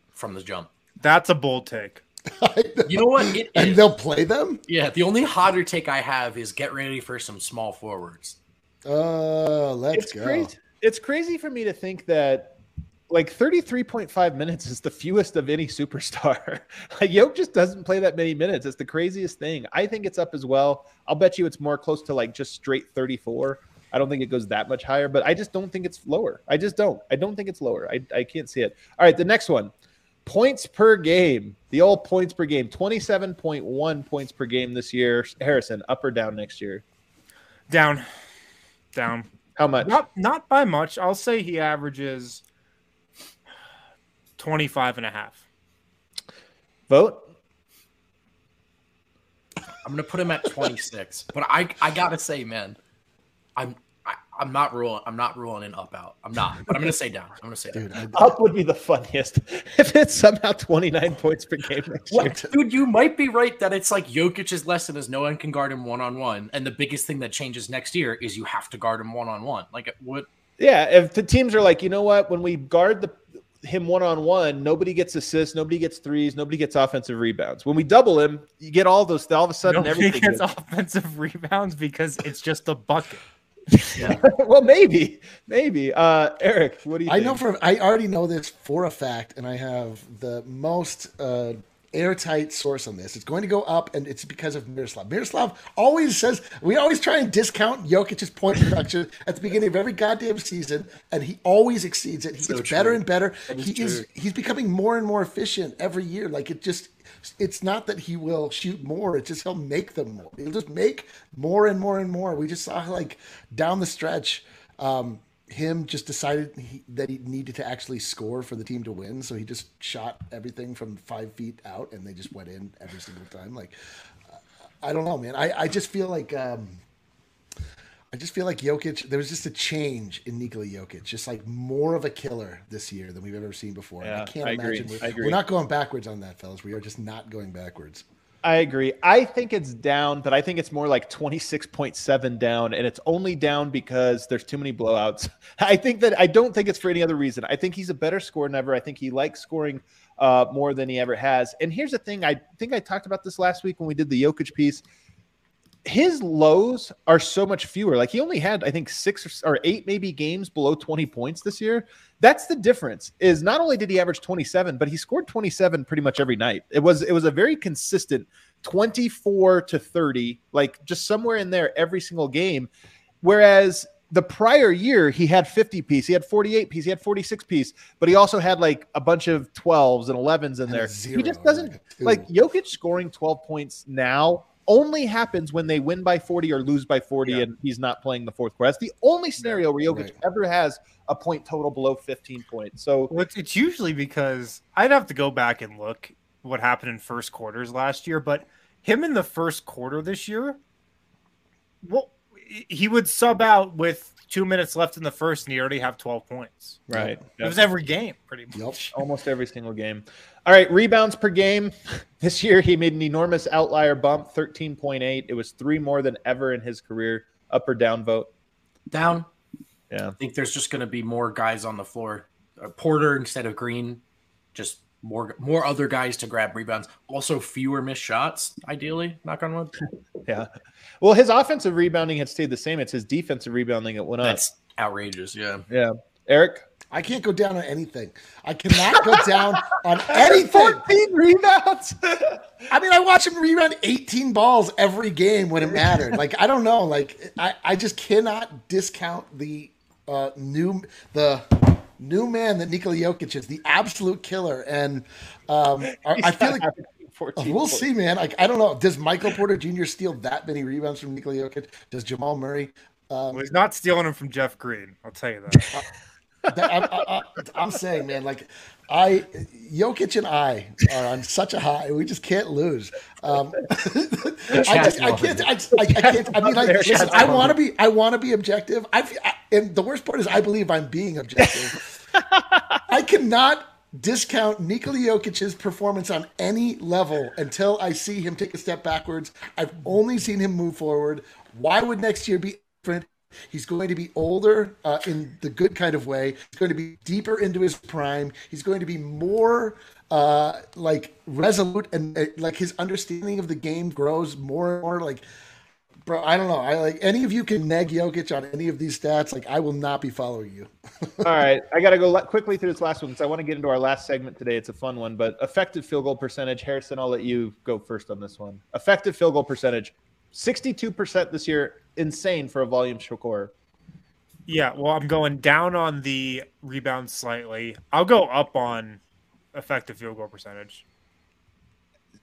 Speaker 1: from the jump.
Speaker 3: That's a bold take.
Speaker 1: You know what? It
Speaker 4: and
Speaker 1: is.
Speaker 4: they'll play them.
Speaker 1: Yeah, the only hotter take I have is get ready for some small forwards.
Speaker 4: Oh, let's
Speaker 2: it's
Speaker 4: go.
Speaker 2: crazy. It's crazy for me to think that like 33.5 minutes is the fewest of any superstar. like Yoke just doesn't play that many minutes. It's the craziest thing. I think it's up as well. I'll bet you it's more close to like just straight 34. I don't think it goes that much higher, but I just don't think it's lower. I just don't. I don't think it's lower. I, I can't see it. All right, the next one. Points per game. The old points per game. 27.1 points per game this year. Harrison, up or down next year?
Speaker 3: Down, down.
Speaker 2: How much?
Speaker 3: Not not by much. I'll say he averages 25 and a half.
Speaker 2: Vogt.
Speaker 1: I'm going to put him at 26. but I I got to say, man, I'm I, I'm not ruling I'm not ruling an up out. I'm not. But I'm going to say down. I'm going to say
Speaker 4: Dude,
Speaker 1: down.
Speaker 2: Up would be the funniest if it's somehow 29 points per game next year.
Speaker 1: What? Dude, you might be right that it's like Jokic's lesson is no one can guard him one on one, and the biggest thing that changes next year is you have to guard him one on one. Like what?
Speaker 2: Yeah, if the teams are like, you know what, when we guard the him one on one, nobody gets assists, nobody gets threes, nobody gets offensive rebounds. When we double him, you get all those. All of a sudden,
Speaker 3: Nobody
Speaker 2: everything.
Speaker 3: gets
Speaker 2: gets-
Speaker 3: offensive rebounds because it's just a bucket.
Speaker 2: well, maybe, maybe. Uh, Eric, what do you?
Speaker 4: I
Speaker 2: think?
Speaker 4: know for I already know this for a fact, and I have the most uh, airtight source on this. It's going to go up, and it's because of Miroslav. Miroslav always says we always try and discount Jokic's point production at the beginning of every goddamn season, and he always exceeds it. He
Speaker 1: So
Speaker 4: gets better and better.
Speaker 1: That is
Speaker 4: He is
Speaker 1: true.
Speaker 4: he's becoming more and more efficient every year. Like it just. It's not that he will shoot more; it's just he'll make them more. He'll just make more and more and more. We just saw like down the stretch, um, him just decided he, that he needed to actually score for the team to win. So he just shot everything from five feet out, and they just went in every single time. Like, I don't know, man. I, I just feel like um, I just feel like Jokic. There was just a change in Nikola Jokic, just like more of a killer this year than we've ever seen before.
Speaker 2: Yeah,
Speaker 4: I can't
Speaker 2: I
Speaker 4: imagine. We're,
Speaker 2: I agree.
Speaker 4: we're not going backwards on that, fellas. We are just not going backwards.
Speaker 2: I agree. I think it's down, but I think it's more like 26.7 down, and it's only down because there's too many blowouts. I think that I don't think it's for any other reason. I think he's a better scorer than ever. I think he likes scoring uh, more than he ever has. And here's the thing I think I talked about this last week when we did the Jokic piece. His lows are so much fewer. Like he only had, I think, six or, or eight maybe games below 20 points this year. That's the difference. Is not only did he average 27, but he scored 27 pretty much every night. It was it was a very consistent 24 to 30, like just somewhere in there every single game. Whereas the prior year he had 50 piece, he had 48 piece, he had 46 piece, but he also had like a bunch of 12s and 11s in
Speaker 4: And
Speaker 2: there.
Speaker 4: zero,
Speaker 2: he just doesn't
Speaker 4: like
Speaker 2: like Jokic scoring 12 points now only happens when they win by 40 or lose by 40
Speaker 3: Yeah.
Speaker 2: and he's not playing the fourth quarter. That's the only scenario where Jokic
Speaker 4: Right.
Speaker 2: ever has a point total below 15 points. So
Speaker 3: Well, it's, it's usually because I'd have to go back and look what happened in first quarters last year, but him in the first quarter this year, well, he would sub out with two minutes left in the first, and he already have twelve points.
Speaker 2: right.
Speaker 3: It was every game, pretty much.
Speaker 4: Yep.
Speaker 2: almost every single game. All right, rebounds per game. This year he made an enormous outlier bump, 13.8. It was three more than ever in his career. Up or down vote?
Speaker 1: Down.
Speaker 2: Yeah.
Speaker 1: I think there's just going to be more guys on the floor. Uh, Porter instead of Green, just more more other guys to grab rebounds. Also, fewer missed shots. Ideally, knock on wood.
Speaker 2: Yeah. Well, his offensive rebounding had stayed the same. It's his defensive rebounding that went up.
Speaker 1: That's outrageous. Yeah.
Speaker 2: Yeah. Eric?
Speaker 4: I can't go down on anything. I cannot go down on anything.
Speaker 2: 14 rebounds.
Speaker 4: I mean, I watch him rerun 18 balls every game when it mattered. Like, I don't know. Like, I, I just cannot discount the uh, new the new man that Nikola Jokic is, the absolute killer. And um, I, I feel like
Speaker 2: 14
Speaker 4: we'll
Speaker 2: points.
Speaker 4: see, man. Like, I don't know. Does Michael Porter Jr. steal that many rebounds from Nikola Jokic? Does Jamal Murray? Um,
Speaker 3: Well, he's not stealing them from Jeff Green. I'll tell you that.
Speaker 4: that- I'm, I, I, I'm saying, man, like I, Jokic and I are on such a high. We just can't lose. Um, I, just, I can't. I, I, I can't. I mean, like, listen, I want to be. I want to be objective. I, I and the worst part is, I believe I'm being objective. I cannot discount Nikola Jokic's performance on any level until I see him take a step backwards. I've only seen him move forward. Why would next year be different? He's going to be older uh, in the good kind of way. He's going to be deeper into his prime. He's going to be more uh, like resolute and uh, like his understanding of the game grows more and more. Like, bro, I don't know. I like any of you can neg Jokic on any of these stats. Like, I will not be following you.
Speaker 2: All right, I got to go quickly through this last one because I want to get into our last segment today. It's a fun one, but effective field goal percentage. Harrison, I'll let you go first on this one. Effective field goal percentage, sixty-two percent this year. Insane for a volume scorer.
Speaker 3: Yeah, well, I'm going down on the rebound slightly. I'll go up on effective field goal percentage.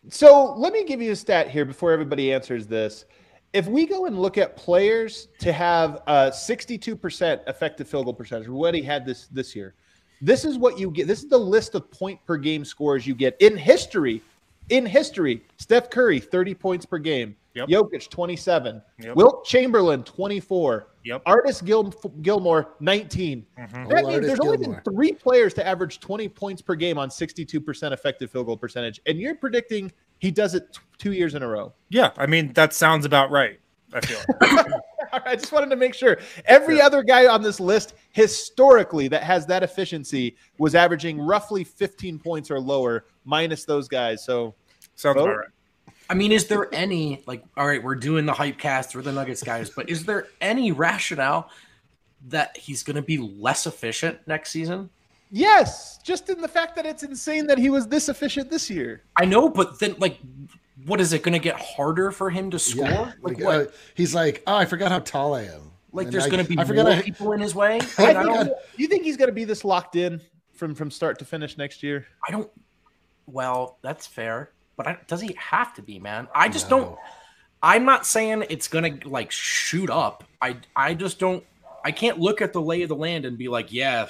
Speaker 2: So let me give you a stat here before everybody answers this. If we go and look at players to have a 62% effective field goal percentage, we already had this this year. This is what you get. This is the list of point per game scores you get in history. In history, Steph Curry, 30 points per game.
Speaker 3: Yep.
Speaker 2: Jokic, 27.
Speaker 3: Yep.
Speaker 2: Wilt Chamberlain, 24.
Speaker 3: Yep.
Speaker 2: Artis Gil- Gilmore, 19.
Speaker 3: Mhm.
Speaker 2: That
Speaker 4: Oh,
Speaker 2: means
Speaker 4: Artis
Speaker 2: there's only been three players to average 20 points per game on 62% effective field goal percentage. And you're predicting he does it t- two years in a row.
Speaker 3: Yeah, I mean that sounds about right. I feel. Like.
Speaker 2: I just wanted to make sure every other guy on this list historically that has that efficiency was averaging roughly 15 points or lower, minus those guys. So
Speaker 3: sounds
Speaker 2: Vogt.
Speaker 3: about right.
Speaker 1: I mean, is there any like all right, we're doing the hype cast, we're the Nuggets guys, but is there any rationale that he's gonna be less efficient next season?
Speaker 2: yes, just in the fact that it's insane that he was this efficient this year.
Speaker 1: I know, but then like what is it gonna get harder for him to score?
Speaker 4: Yeah.
Speaker 1: Like,
Speaker 4: Like,
Speaker 1: what?
Speaker 4: uh, he's like, oh, I forgot how tall I am.
Speaker 1: like
Speaker 4: And
Speaker 1: there's gonna be
Speaker 4: I forgot
Speaker 1: more
Speaker 4: I-
Speaker 1: people in his way?
Speaker 4: I
Speaker 1: Like, I, don't
Speaker 2: Do you think he's going to be this locked in from from start to finish next year?
Speaker 1: I don't well, that's fair. But I, does he have to be, man? I just don't I'm not saying it's gonna like shoot up. I I just don't. I can't look at the lay of the land and be like, yeah,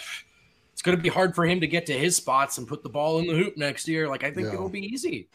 Speaker 1: it's gonna be hard for him to get to his spots and put the ball in the hoop next year. Like I think
Speaker 4: No.
Speaker 1: it'll be easy.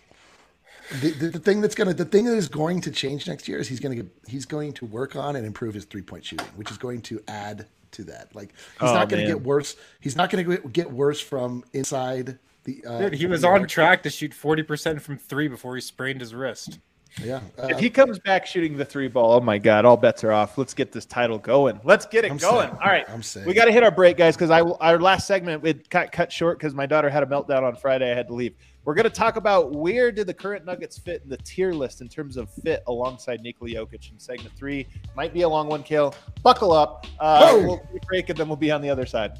Speaker 4: The, the, the thing that's gonna the thing that is going to change next year is he's gonna get, he's going to work on and improve his three point shooting, which is going to add to that. Like he's
Speaker 2: Oh,
Speaker 4: not gonna
Speaker 2: man.
Speaker 4: get worse. He's not gonna get- get worse from inside the. Uh,
Speaker 3: Dude, he was on
Speaker 4: arc.
Speaker 3: track to shoot 40% from three before he sprained his wrist.
Speaker 4: Yeah, uh,
Speaker 2: If he comes back shooting the three ball, oh my God, all bets are off. Let's get this title going. Let's get it
Speaker 4: I'm
Speaker 2: going.
Speaker 4: saying-
Speaker 2: all right.
Speaker 4: I'm saying
Speaker 2: We got to hit our break, guys, because I our last segment it got cut short because my daughter had a meltdown on Friday. I had to leave. We're going to talk about where did the current Nuggets fit in the tier list in terms of fit alongside Nikola Jokic in segment three. Might be a long one, Kale. Buckle up. Uh,
Speaker 4: Boom.
Speaker 2: we'll take a break and then we'll be on the other side.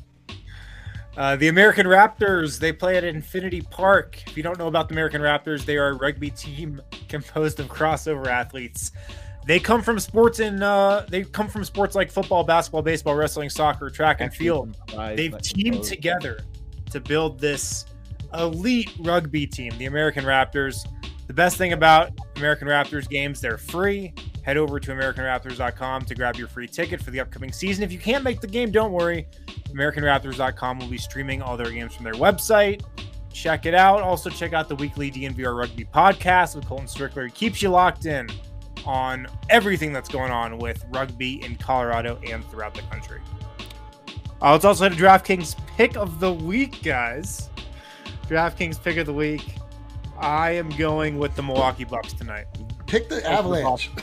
Speaker 3: Uh, the American Raptors, they play at Infinity Park. If you don't know about the American Raptors, they are a rugby team composed of crossover athletes. They come from sports in uh, they come from sports like football, basketball, baseball, wrestling, soccer, track and field. They've teamed together to build this elite rugby team, the American Raptors. The best thing about American Raptors games, they're free. Head over to AmericanRaptors.com to grab your free ticket for the upcoming season. If you can't make the game, don't worry. AmericanRaptors.com will be streaming all their games from their website. Check it out. Also, check out the weekly DNVR Rugby podcast with Colton Strickler. It keeps you locked in on everything that's going on with rugby in Colorado and throughout the country. Uh, let's also hit a DraftKings pick of the week, guys. DraftKings pick of the week. I am going with the Milwaukee Bucks tonight.
Speaker 4: pick the Avalanche.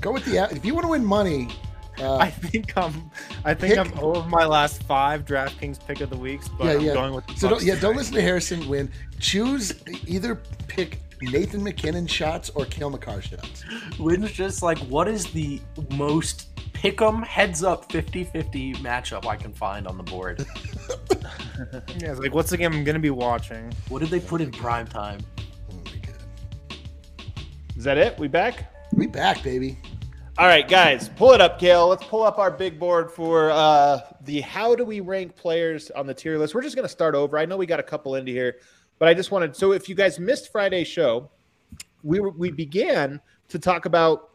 Speaker 4: Go with the if you want to win money. Uh,
Speaker 3: I think I'm. I think
Speaker 4: Pick-
Speaker 3: I'm over my last five DraftKings pick of the weeks, but
Speaker 4: yeah,
Speaker 3: I'm
Speaker 4: yeah.
Speaker 3: going with the
Speaker 4: so
Speaker 3: Bucks
Speaker 4: don't, yeah, don't listen to Harrison win. Choose either pick Nathan MacKinnon shots or Cale Makar shots.
Speaker 1: Wind's just like, what is the most pick'em heads up 50-50 matchup I can find on the board.
Speaker 3: Yeah, it's like what's the game I'm gonna be watching?
Speaker 1: What did they put in prime time?
Speaker 2: Is that it? We back?
Speaker 4: We back, baby.
Speaker 2: All right, guys, pull it up, Kale. Let's pull up our big board for uh, the how do we rank players on the tier list. We're just going to start over. I know we got a couple into here, but I just wanted. So, if you guys missed Friday's show, we were, we began to talk about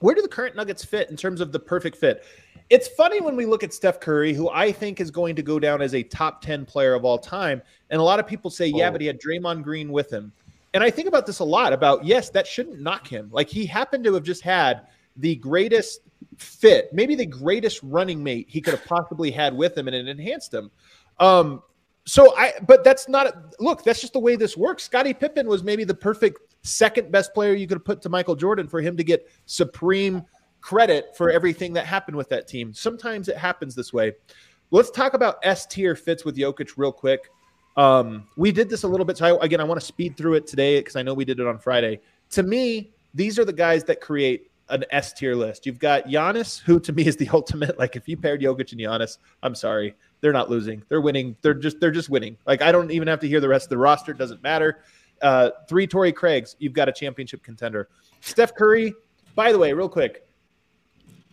Speaker 2: where do the current Nuggets fit in terms of the perfect fit. It's funny when we look at Steph Curry, who I think is going to go down as a top ten player of all time, and a lot of people say, yeah,
Speaker 4: Oh.
Speaker 2: but he had Draymond Green with him. And I think about this a lot about yes, that shouldn't knock him. Like he happened to have just had the greatest fit, maybe the greatest running mate he could have possibly had with him, and it enhanced him. Um, so I, but that's not look. That's just the way this works. Scottie Pippen was maybe the perfect second best player you could put to Michael Jordan for him to get supreme credit for everything that happened with that team. Sometimes it happens this way. Let's talk about S tier fits with Jokic real quick. Um, we did this a little bit. So I, again, I want to speed through it today because I know we did it on Friday. To me, these are the guys that create an S tier list. You've got Giannis, who to me is the ultimate. Like if you paired Jokic and Giannis, I'm sorry, they're not losing. They're winning. They're just they're just winning. Like I don't even have to hear the rest of the roster. It doesn't matter. Uh, three Torrey Craigs, you've got a championship contender. Steph Curry. By the way, real quick,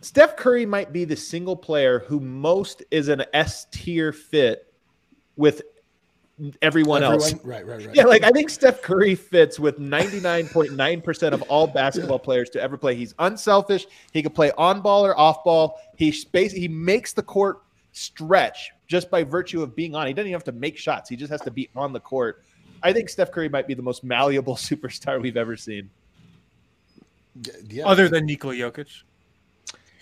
Speaker 2: Steph Curry might be the single player who most is an S tier fit with everyone, else.
Speaker 4: Right, right, right.
Speaker 2: Yeah, like I think Steph Curry fits with 99.9% of all basketball players to ever play. He's unselfish. He can play on ball or off ball. He space he makes the court stretch just by virtue of being on. He doesn't even have to make shots. He just has to be on the court. I think Steph Curry might be the most malleable superstar we've ever seen.
Speaker 4: Yeah.
Speaker 3: Other than Nikola Jokic.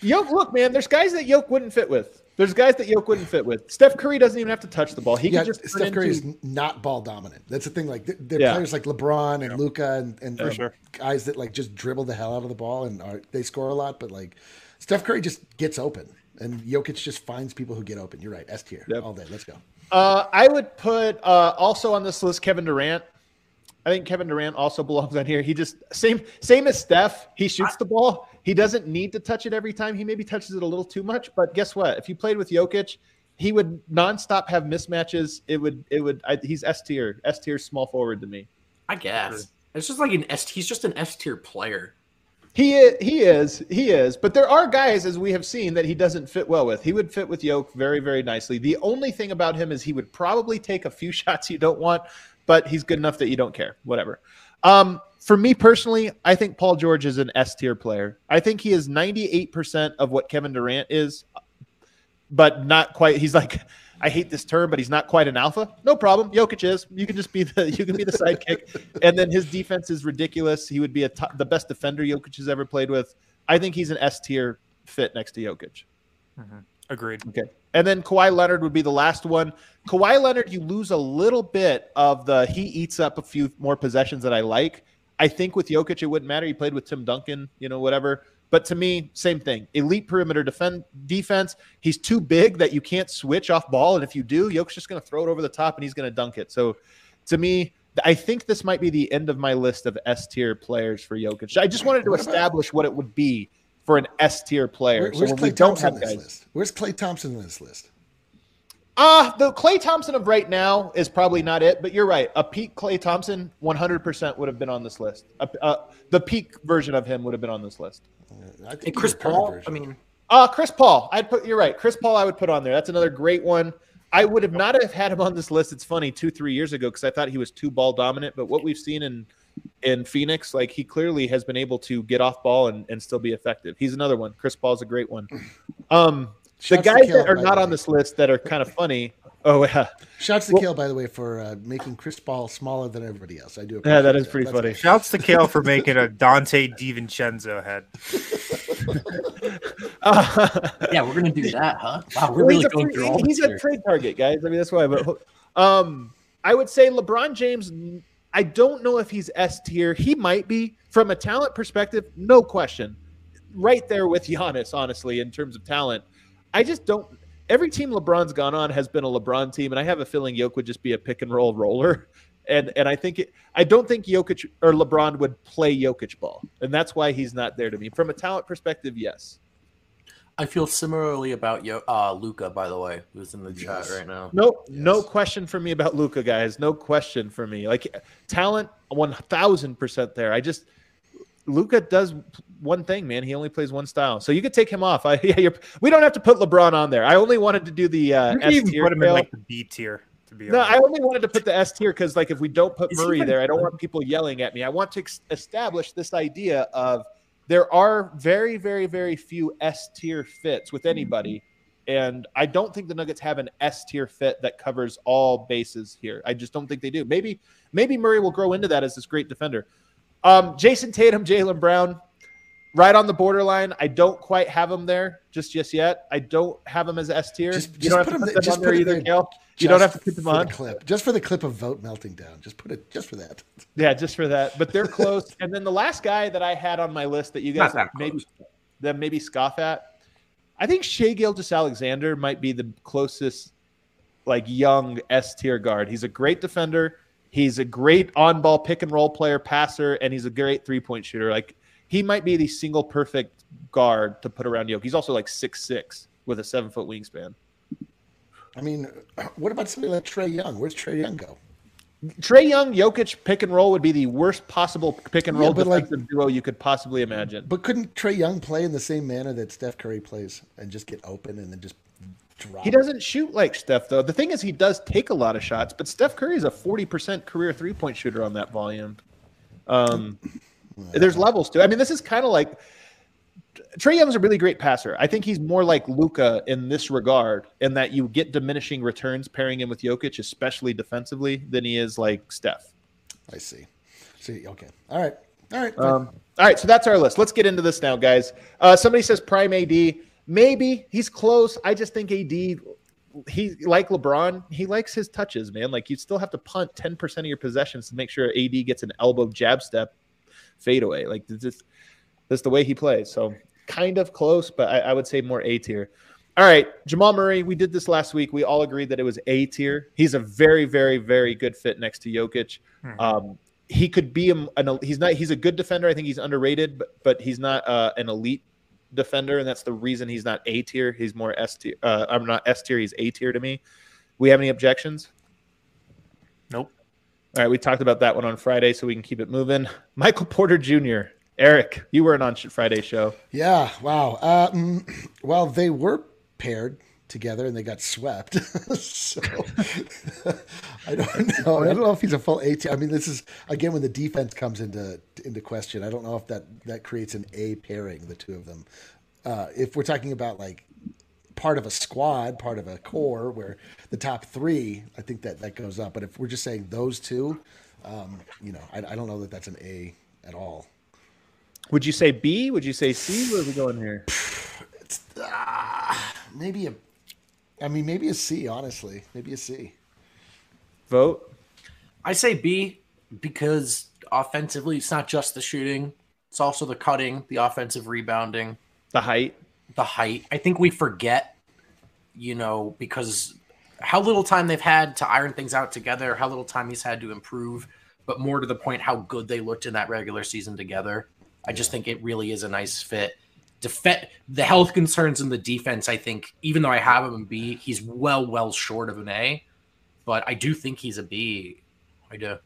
Speaker 2: Yoke, look, man, there's guys that Yoke wouldn't fit with. There's guys that Yoke wouldn't fit with. Steph Curry doesn't even have to touch the ball. He
Speaker 4: yeah,
Speaker 2: can just
Speaker 4: Steph Curry
Speaker 2: into-
Speaker 4: is not ball dominant. That's the thing. Like th- they're
Speaker 2: Yeah.
Speaker 4: players like LeBron and Luka and, and
Speaker 2: For
Speaker 4: uh,
Speaker 2: sure.
Speaker 4: guys that like just dribble the hell out of the ball and are, they score a lot. But like Steph Curry just gets open, and Jokic just finds people who get open. You're right. S tier
Speaker 2: Yep.
Speaker 4: all day. Let's go.
Speaker 2: Uh, I would put uh, also on this list Kevin Durant. I think Kevin Durant also belongs on here. He just same same as Steph. He shoots the ball. He doesn't need to touch it every time. He maybe touches it a little too much. But guess what? If you played with Jokic, he would nonstop have mismatches. It would it would. I, he's S tier. S tier small forward to me.
Speaker 1: I guess it's just like an S. He's just an S tier player.
Speaker 2: He is, he is, he is. But there are guys, as we have seen, that he doesn't fit well with. He would fit with Yoke very, very nicely. The only thing about him is he would probably take a few shots you don't want, but he's good enough that you don't care. Whatever. Um, for me personally, I think Paul George is an S tier player. I think he is 98% of what Kevin Durant is, but not quite. He's like, I hate this term, but he's not quite an alpha. No problem. Jokic is. You can just be the you can be the sidekick, and then his defense is ridiculous. He would be a top, the best defender Jokic has ever played with. I think he's an S tier fit next to Jokic. Mm-hmm.
Speaker 3: Agreed.
Speaker 2: Okay. And then Kawhi Leonard would be the last one. Kawhi Leonard, you lose a little bit of the he eats up a few more possessions that I like. I think with Jokic, it wouldn't matter. He played with Tim Duncan, you know, whatever. But to me, same thing. Elite perimeter defend defense. He's too big that you can't switch off ball. And if you do, Jokic's just going to throw it over the top and he's going to dunk it. So to me, I think this might be the end of my list of S tier players for Jokic. I just wanted to establish what it would be for an S tier player.
Speaker 4: Where- where's
Speaker 2: when Klay
Speaker 4: Thompson in this
Speaker 2: guys.
Speaker 4: list? Where's Klay Thompson in this list?
Speaker 2: Uh, the Klay Thompson of right now is probably not it, but you're right. A peak Klay Thompson 100% would have been on this list. Uh, uh, the peak version of him would have been on this list.
Speaker 4: I think
Speaker 1: Chris
Speaker 4: he's a current
Speaker 1: Paul. I mean,
Speaker 2: Uh, Chris Paul. I'd put, you're right. Chris Paul, I would put on there. That's another great one. I would have not have had him on this list. It's funny, two, three years ago, because I thought he was too ball dominant. But what we've seen in in Phoenix, like he clearly has been able to get off ball and, and still be effective. He's another one. Chris Paul's a great one. Um, the guys that are not on this list that are kind of funny. Oh yeah,
Speaker 4: Shouts to
Speaker 2: Well-
Speaker 4: Kale, by the way, for uh, making Chris Paul smaller than everybody else. I do.
Speaker 2: Yeah, that is pretty
Speaker 4: Let's
Speaker 2: funny.
Speaker 4: go.
Speaker 3: Shouts to Kale for making a Donte DiVincenzo head.
Speaker 1: yeah, we're gonna do that, huh? Wow, we're
Speaker 2: Well,
Speaker 1: really
Speaker 2: he's a,
Speaker 1: going
Speaker 2: free-
Speaker 1: through all
Speaker 2: he's a trade target, guys. I mean, that's why. But um, I would say LeBron James. I don't know if he's S tier. He might be from a talent perspective, no question. Right there with Giannis, honestly, in terms of talent. I just don't. Every team LeBron's gone on has been a LeBron team, and I have a feeling Jokic would just be a pick and roll roller. And and I think it, I don't think Jokic or LeBron would play Jokic ball, and that's why he's not there to me. From a talent perspective, yes.
Speaker 1: I feel similarly about Yo- uh, Luka, by the way, who's in the chat right now.
Speaker 2: No, no question for me about Luka, guys. No question for me. Like talent, one thousand percent there. I just Luka does one thing, man. He only plays one style, so you could take him off. I, yeah, you're, we don't have to put LeBron on there. I only wanted to do the uh, S tier.
Speaker 3: put him in like the B tier. To be
Speaker 2: No,
Speaker 3: honest.
Speaker 2: I only wanted to put the S tier because, like, if we don't put
Speaker 3: Is
Speaker 2: Murray there, I don't want people yelling at me. I want to ex- establish this idea of there are very, very, very few S tier fits with anybody, and I don't think the Nuggets have an S tier fit that covers all bases here. I just don't think they do. Maybe, maybe Murray will grow into that as this great defender. Um, Jayson Tatum, Jaylen Brown, right on the borderline. I don't quite have him there just just yet. I don't have him as S tier.
Speaker 4: Just,
Speaker 2: You
Speaker 4: just
Speaker 2: don't have
Speaker 4: put
Speaker 2: to put
Speaker 4: there.
Speaker 2: them
Speaker 4: Just
Speaker 2: on there either. Kale. You don't have to put them on.
Speaker 4: the clip, just for the clip of Vogt melting down. Just put it, just for that.
Speaker 2: Yeah, just for that. But they're close. and then the last guy that I had on my list that you guys
Speaker 1: that
Speaker 2: maybe that maybe scoff at, I think Shai Gilgeous-Alexander might be the closest like young S tier guard. He's a great defender. He's a great on ball pick and roll player, passer, and he's a great three point shooter. Like he might be the single perfect guard to put around Yoke. He's also like six six with a seven foot wingspan.
Speaker 4: I mean, what about somebody like Trae Young? Where's Trae Young go?
Speaker 2: Trae Young, Jokic pick and roll would be the worst possible pick and
Speaker 4: Yeah,
Speaker 2: roll
Speaker 4: like-
Speaker 2: defensive duo you could possibly imagine.
Speaker 4: But couldn't Trae Young play in the same manner that Steph Curry plays and just get open and then just drop?
Speaker 2: He doesn't shoot like Steph, though. The thing is, he does take a lot of shots, but Steph Curry is a 40% career three point shooter on that volume. Um, there's levels to it. I mean, this is kind of like Trae Young's a really great passer. I think he's more like Luka in this regard, in that you get diminishing returns pairing him with Jokic, especially defensively, than he is like Steph.
Speaker 4: I see. See, okay. All right. All right.
Speaker 2: Um, all right, so that's our list. Let's get into this now, guys. Uh, somebody says Prime AD. Maybe he's close. I just think AD, he like LeBron, he likes his touches, man. Like you still have to punt ten percent of your possessions to make sure AD gets an elbow jab step fadeaway. Like this, is- that's the way he plays. So kind of close, but I, I would say more A tier. All right, Jamal Murray. We did this last week. We all agreed that it was A tier. He's a very, very, very good fit next to Jokic. Um, he could be a, an he's not he's a good defender. I think he's underrated, but but he's not uh, an elite defender, and that's the reason he's not A tier. He's more S tier. Uh, I'm not S tier. He's A tier to me. We have any objections?
Speaker 3: Nope.
Speaker 2: All right, we talked about that one on Friday, so we can keep it moving. Michael Porter Jr. Eric, you weren't on Friday show.
Speaker 4: Yeah. Wow. Uh, mm, well, they were paired together and they got swept. so I don't know. I don't know if he's a full 18. I mean, this is again when the defense comes into into question. I don't know if that that creates an A pairing, the two of them. Uh, if we're talking about like part of a squad, part of a core, where the top three, I think that that goes up. But if we're just saying those two, um, you know, I, I don't know that that's an A at all.
Speaker 2: Would you say B? Would you say C? Where are we going here?
Speaker 4: it's Maybe a, I mean, maybe a C. Honestly, maybe a C.
Speaker 2: Vogt.
Speaker 1: I say B because offensively, it's not just the shooting; it's also the cutting, the offensive rebounding,
Speaker 2: The height.
Speaker 1: the height. I think we forget, you know, because how little time they've had to iron things out together, how little time he's had to improve, but more to the point, how good they looked in that regular season together. I just think it really is a nice fit. Def- the health concerns in the defense, I think, even though I have him in B, he's well, well short of an A, but I do think he's a B. I do.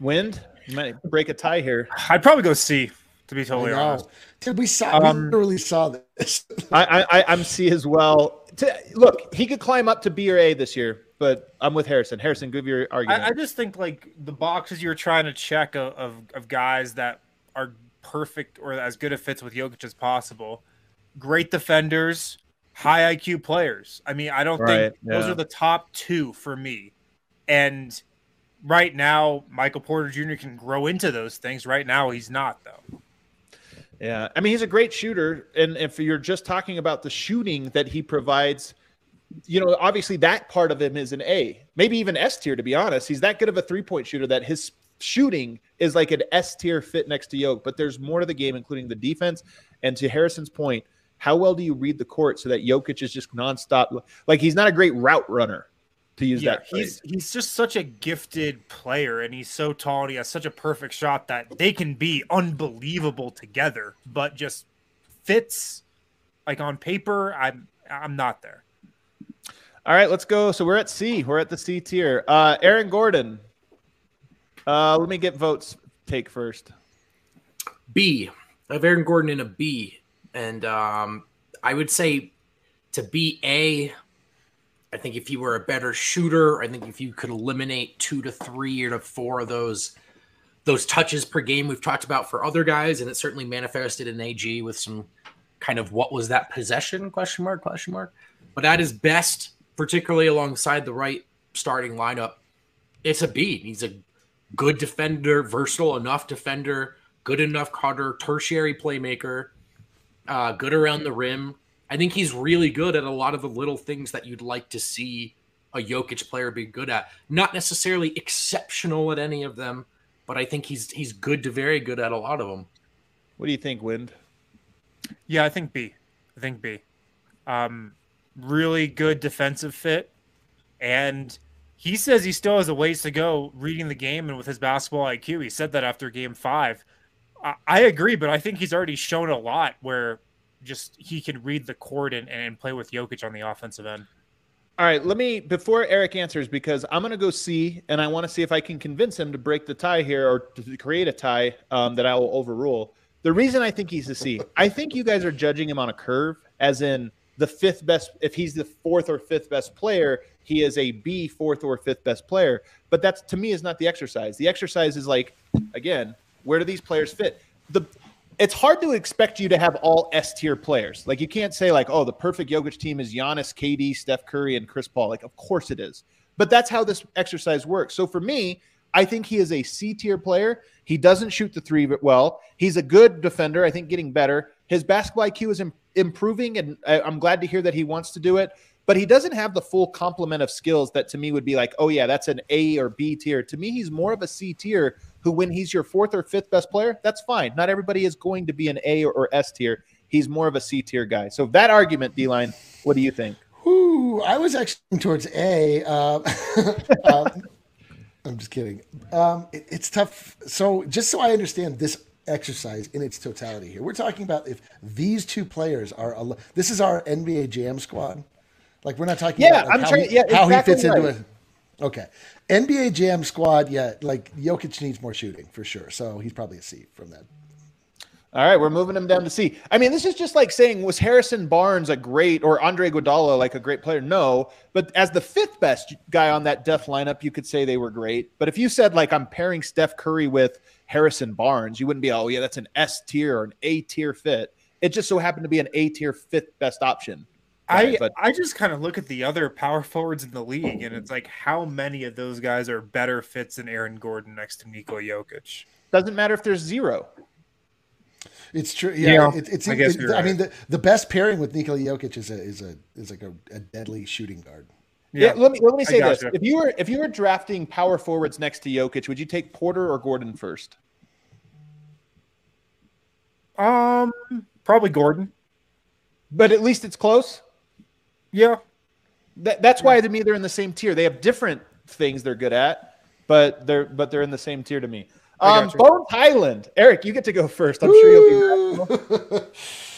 Speaker 2: Wind. You might break a tie here.
Speaker 3: I'd probably go C. To be totally honest.
Speaker 4: Dude, we saw,
Speaker 3: Um,
Speaker 4: we literally saw this.
Speaker 2: I, I, I'm C as well. To, look, he could climb up to B or A this year, but I'm with Harrison. Harrison, give your argument.
Speaker 3: I, I just think like the boxes you're trying to check of, of, of guys that are perfect or as good a fits with Jokic as possible. Great defenders, high IQ players. I mean, I don't
Speaker 2: Right,
Speaker 3: think those are the top two for me. And right now, Michael Porter Jr. can grow into those things. Right now, he's not though.
Speaker 2: Yeah, I mean he's a great shooter, and if you're just talking about the shooting that he provides, you know, obviously that part of him is an A, maybe even S tier. To be honest, he's that good of a three point shooter that his shooting is like an S tier fit next to Yoke. But there's more to the game, including the defense. And to Harrison's point, how well do you read the court so that Jokic is just nonstop? Like he's not a great route runner, to use
Speaker 3: Yeah,
Speaker 2: that. Phrase.
Speaker 3: he's he's just such a gifted player, and he's so tall, and he has such a perfect shot that they can be unbelievable together. But just fits like on paper, I'm I'm not there.
Speaker 2: All right, let's go. So we're at C. We're at the C tier. Uh, Aaron Gordon. Uh, let me get votes. Take first.
Speaker 1: B. I have Aaron Gordon in a B, and um, I would say to be A. I think if you were a better shooter, I think if you could eliminate two to three or to four of those those touches per game we've talked about for other guys, and it certainly manifested in AG with some kind of what was that possession question mark question mark. But at his best, particularly alongside the right starting lineup, it's a B. He's a good defender, versatile enough defender, good enough cutter, tertiary playmaker, uh, good around the rim. I think he's really good at a lot of the little things that you'd like to see a Jokic player be good at. Not necessarily exceptional at any of them, but I think he's he's good to very good at a lot of them.
Speaker 2: What do you think, Wind?
Speaker 3: Yeah, I think B. I think B. Um, really good defensive fit, and he says he still has a ways to go reading the game and with his basketball IQ. He said that after Game Five. I, I agree, but I think he's already shown a lot where just he can read the court and, and play with Jokic on the offensive end.
Speaker 2: All right, let me before Eric answers because I'm going to go C, and I want to see if I can convince him to break the tie here or to create a tie um, that I will overrule. The reason I think he's a C, I think you guys are judging him on a curve, as in the fifth best. If he's the fourth or fifth best player, he is a B, fourth or fifth best player. But that's to me is not the exercise. The exercise is like, again, where do these players fit? The it's hard to expect you to have all S tier players. Like you can't say like, oh, the perfect Jokic team is Giannis, KD, Steph Curry, and Chris Paul. Like, of course it is. But that's how this exercise works. So for me, I think he is a C tier player. He doesn't shoot the three well. He's a good defender. I think getting better. His basketball IQ is Im- improving, and I- I'm glad to hear that he wants to do it. But he doesn't have the full complement of skills that to me would be like, oh yeah, that's an A or B tier. To me, he's more of a C tier who, when he's your fourth or fifth best player, that's fine. Not everybody is going to be an A or, S tier. He's more of a C tier guy. So that argument, D line, what do you think?
Speaker 4: Ooh, I was actually towards A. Uh, um, I'm just kidding. Um, it, it's tough. So just so I understand this exercise in its totality here, we're talking about if these two players are. al- This is our NBA Jam squad. Like we're not talking
Speaker 2: Yeah,
Speaker 4: about like,
Speaker 2: I'm
Speaker 4: how,
Speaker 2: trying-
Speaker 4: he,
Speaker 2: yeah,
Speaker 4: how he
Speaker 2: exactly
Speaker 4: fits into it. Okay, NBA Jam squad. Yeah, like Jokic needs more shooting for sure. So he's probably a C from that.
Speaker 2: All right, we're moving him down to C. I mean, this is just like saying, was Harrison Barnes a great or Andre Iguodala like a great player? No, but as the fifth best guy on that death lineup, you could say they were great. But if you said like I'm pairing Steph Curry with Harrison Barnes, you wouldn't be, oh yeah, that's an S tier or an A tier fit. It just so happened to be an A tier fifth best option.
Speaker 3: I
Speaker 2: but
Speaker 3: I just kind of look at the other power forwards in the league, and it's like how many of those guys are better fits than Aaron Gordon next to Nikola Jokic?
Speaker 2: doesn't matter if there's zero.
Speaker 4: It's true. Yeah,
Speaker 3: Yeah,
Speaker 4: it, it's.
Speaker 3: I guess
Speaker 4: it-
Speaker 3: you're
Speaker 4: I mean, the, the best pairing with Nikola Jokic is a is a is like a, a deadly shooting guard.
Speaker 2: Yeah, let me let me say this:
Speaker 3: gotcha.
Speaker 2: if you were if you were drafting power forwards next to Jokic, would you take Porter or Gordon first?
Speaker 3: Um, probably Gordon.
Speaker 2: But at least it's close.
Speaker 3: Yeah,
Speaker 2: That, that's why to me they're in the same tier. They have different things they're good at, but they're but they're in the same tier to me.
Speaker 3: I
Speaker 2: Um. Bones Hyland, Eric, you get to go first. I'm sure you'll be.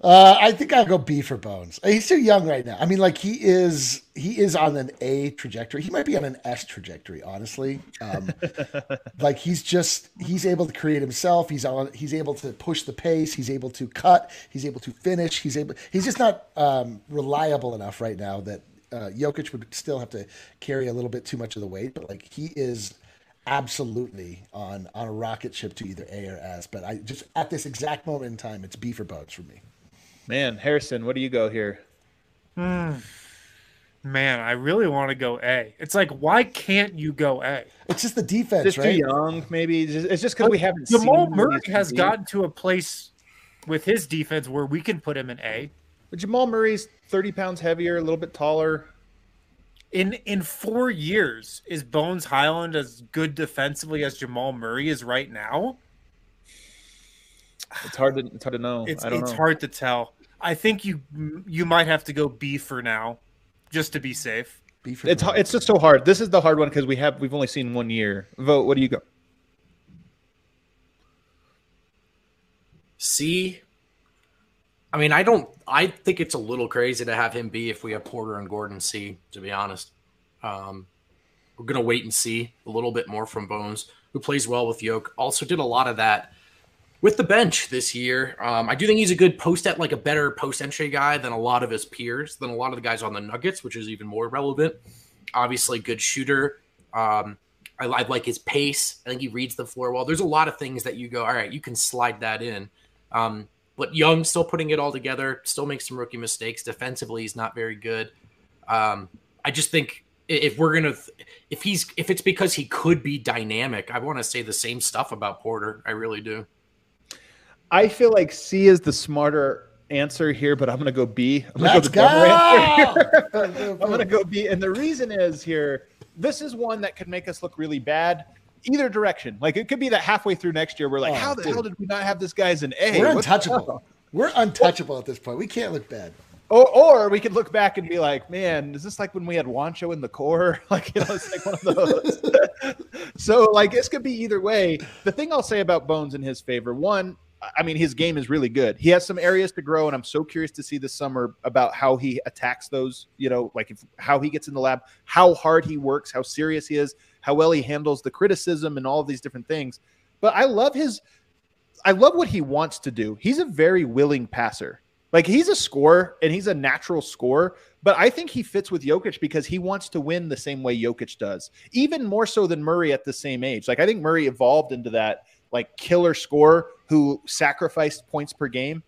Speaker 4: Uh, I think I'll go B for Bones. He's too young right now. I mean, like he is he is on an A trajectory. He might be on an S trajectory, honestly. Um, like he's just he's able to create himself. He's on. He's able to push the pace. He's able to cut. He's able to finish. He's able. He's just not um, reliable enough right now that uh, Jokic would still have to carry a little bit too much of the weight. But like he is absolutely on on a rocket ship to either A or S. But I just at this exact moment in time, it's B for Bones for me.
Speaker 2: Man, Harrison, what do you go here? Hmm.
Speaker 3: man, I really want to go A. It's like, why can't you go A?
Speaker 4: It's just the defense,
Speaker 2: Just too young, maybe. It's just- because we haven't.
Speaker 3: Jamal
Speaker 2: seen
Speaker 3: Murray has
Speaker 2: to
Speaker 3: gotten to a place with his defense where we can put him in A.
Speaker 2: But Jamal Murray's thirty pounds heavier, a little bit taller.
Speaker 3: In in four years, is Bones Hyland as good defensively as Jamal Murray is right now?
Speaker 2: It's hard to it's hard to know.
Speaker 3: It's
Speaker 2: I don't
Speaker 3: it's
Speaker 2: know.
Speaker 3: hard to tell. I think you you might have to go B for now, just to be safe.
Speaker 4: B for
Speaker 2: It's
Speaker 4: Bones.
Speaker 2: it's just so hard. This is the hard one because we have we've only seen one year. Vogt. What do you go?
Speaker 1: C. I mean, I don't. I think it's a little crazy to have him be if we have Porter and Gordon C. To be honest, um, we're gonna wait and see a little bit more from Bones, who plays well with Yoke. Also, did a lot of that with the bench this year. Um, I do think he's a good post at like a better post entry guy than a lot of his peers, than a lot of the guys on the Nuggets, which is even more relevant. Obviously, good shooter. Um, I, I like his pace. I think he reads the floor well. There's a lot of things that you go, all right, you can slide that in. Um, but Young still putting it all together, still makes some rookie mistakes. Defensively, he's not very good. Um, I just think if we're gonna, if he's, if it's because he could be dynamic, I want to say the same stuff about Porter. I really do.
Speaker 2: I feel like C is the smarter answer here, but I'm going to go B. I'm going
Speaker 4: Let's
Speaker 2: to go
Speaker 4: go!
Speaker 2: I'm going to go B, and the reason is here. This is one that could make us look really bad. Either direction, like it could be that halfway through next year, we're like,
Speaker 4: Oh,
Speaker 2: "How the
Speaker 4: dude.
Speaker 2: hell did we not have this guy as an A?"
Speaker 4: We're untouchable. We're untouchable at this point. We can't look bad.
Speaker 2: Or, or we could look back and be like, man, is this like when we had Juancho in the core? Like, you know, it's like one of those. so, like, this could be either way. The thing I'll say about Bones in his favor, one, I mean, his game is really good. He has some areas to grow, and I'm so curious to see this summer about how he attacks those. You know, like if, how he gets in the lab, how hard he works, how serious he is, how well he handles the criticism, and all of these different things. But I love his. I love what he wants to do. He's a very willing passer. Like he's a scorer and he's a natural scorer, but I think he fits with Jokic because he wants to win the same way Jokic does, even more so than Murray at the same age. Like I think Murray evolved into that like killer scorer who sacrificed points per game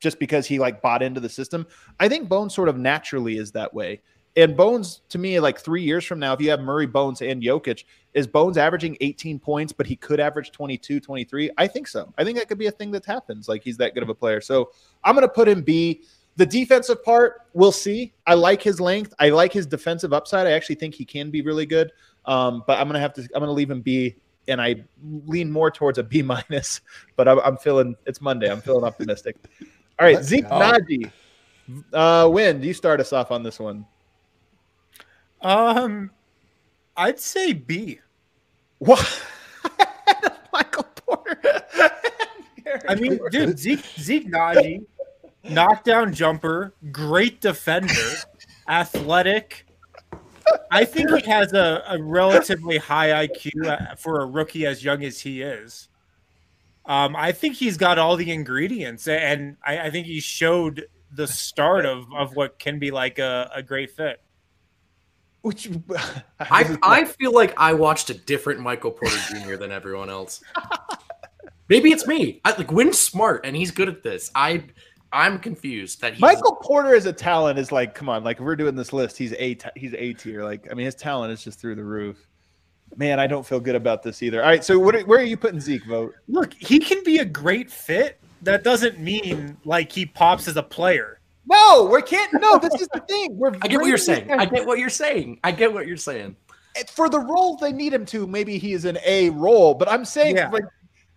Speaker 2: just because he like bought into the system. I think Bones sort of naturally is that way. And Bones, to me, like three years from now, if you have Murray, Bones, and Jokic, is Bones averaging 18 points, but he could average 22, 23? I think so. I think that could be a thing that happens. Like he's that good of a player. So I'm going to put him B. The defensive part, we'll see. I like his length. I like his defensive upside. I actually think he can be really good. Um, but I'm going to have to, I'm going to leave him B. And I lean more towards a B minus, but I'm, I'm feeling it's Monday. I'm feeling optimistic. All right,
Speaker 4: Let's
Speaker 2: Zeke
Speaker 4: go.
Speaker 2: Nnaji. Uh, Wind, do you start us off on this one?
Speaker 3: Um, I'd say B.
Speaker 2: What? Michael Porter.
Speaker 3: I mean, dude, Zeke Zeke Nnaji, knockdown jumper, great defender, athletic. I think he has a, a relatively high IQ uh, for a rookie as young as he is. Um, I think he's got all the ingredients, and I, I think he showed the start of, of what can be like a, a great fit.
Speaker 2: Which
Speaker 1: I, I feel like I watched a different Michael Porter Jr. than everyone else. Maybe it's me. I, like Wind's smart and he's good at this. I I'm confused that he's
Speaker 2: Michael Porter as a talent is like, come on, like if we're doing this list, he's a t- he's a tier. Like, I mean, his talent is just through the roof. Man, I don't feel good about this either. All right, so what, are- where are you putting Zeke? Vote.
Speaker 3: Look, he can be a great fit. That doesn't mean like he pops as a player.
Speaker 2: No, we can't. No, this is the thing. We're
Speaker 1: I get what you're saying. I get what you're saying. I get what you're saying.
Speaker 2: for the role they need him to, maybe he is an A role. But I'm saying,
Speaker 3: Yeah.
Speaker 2: like,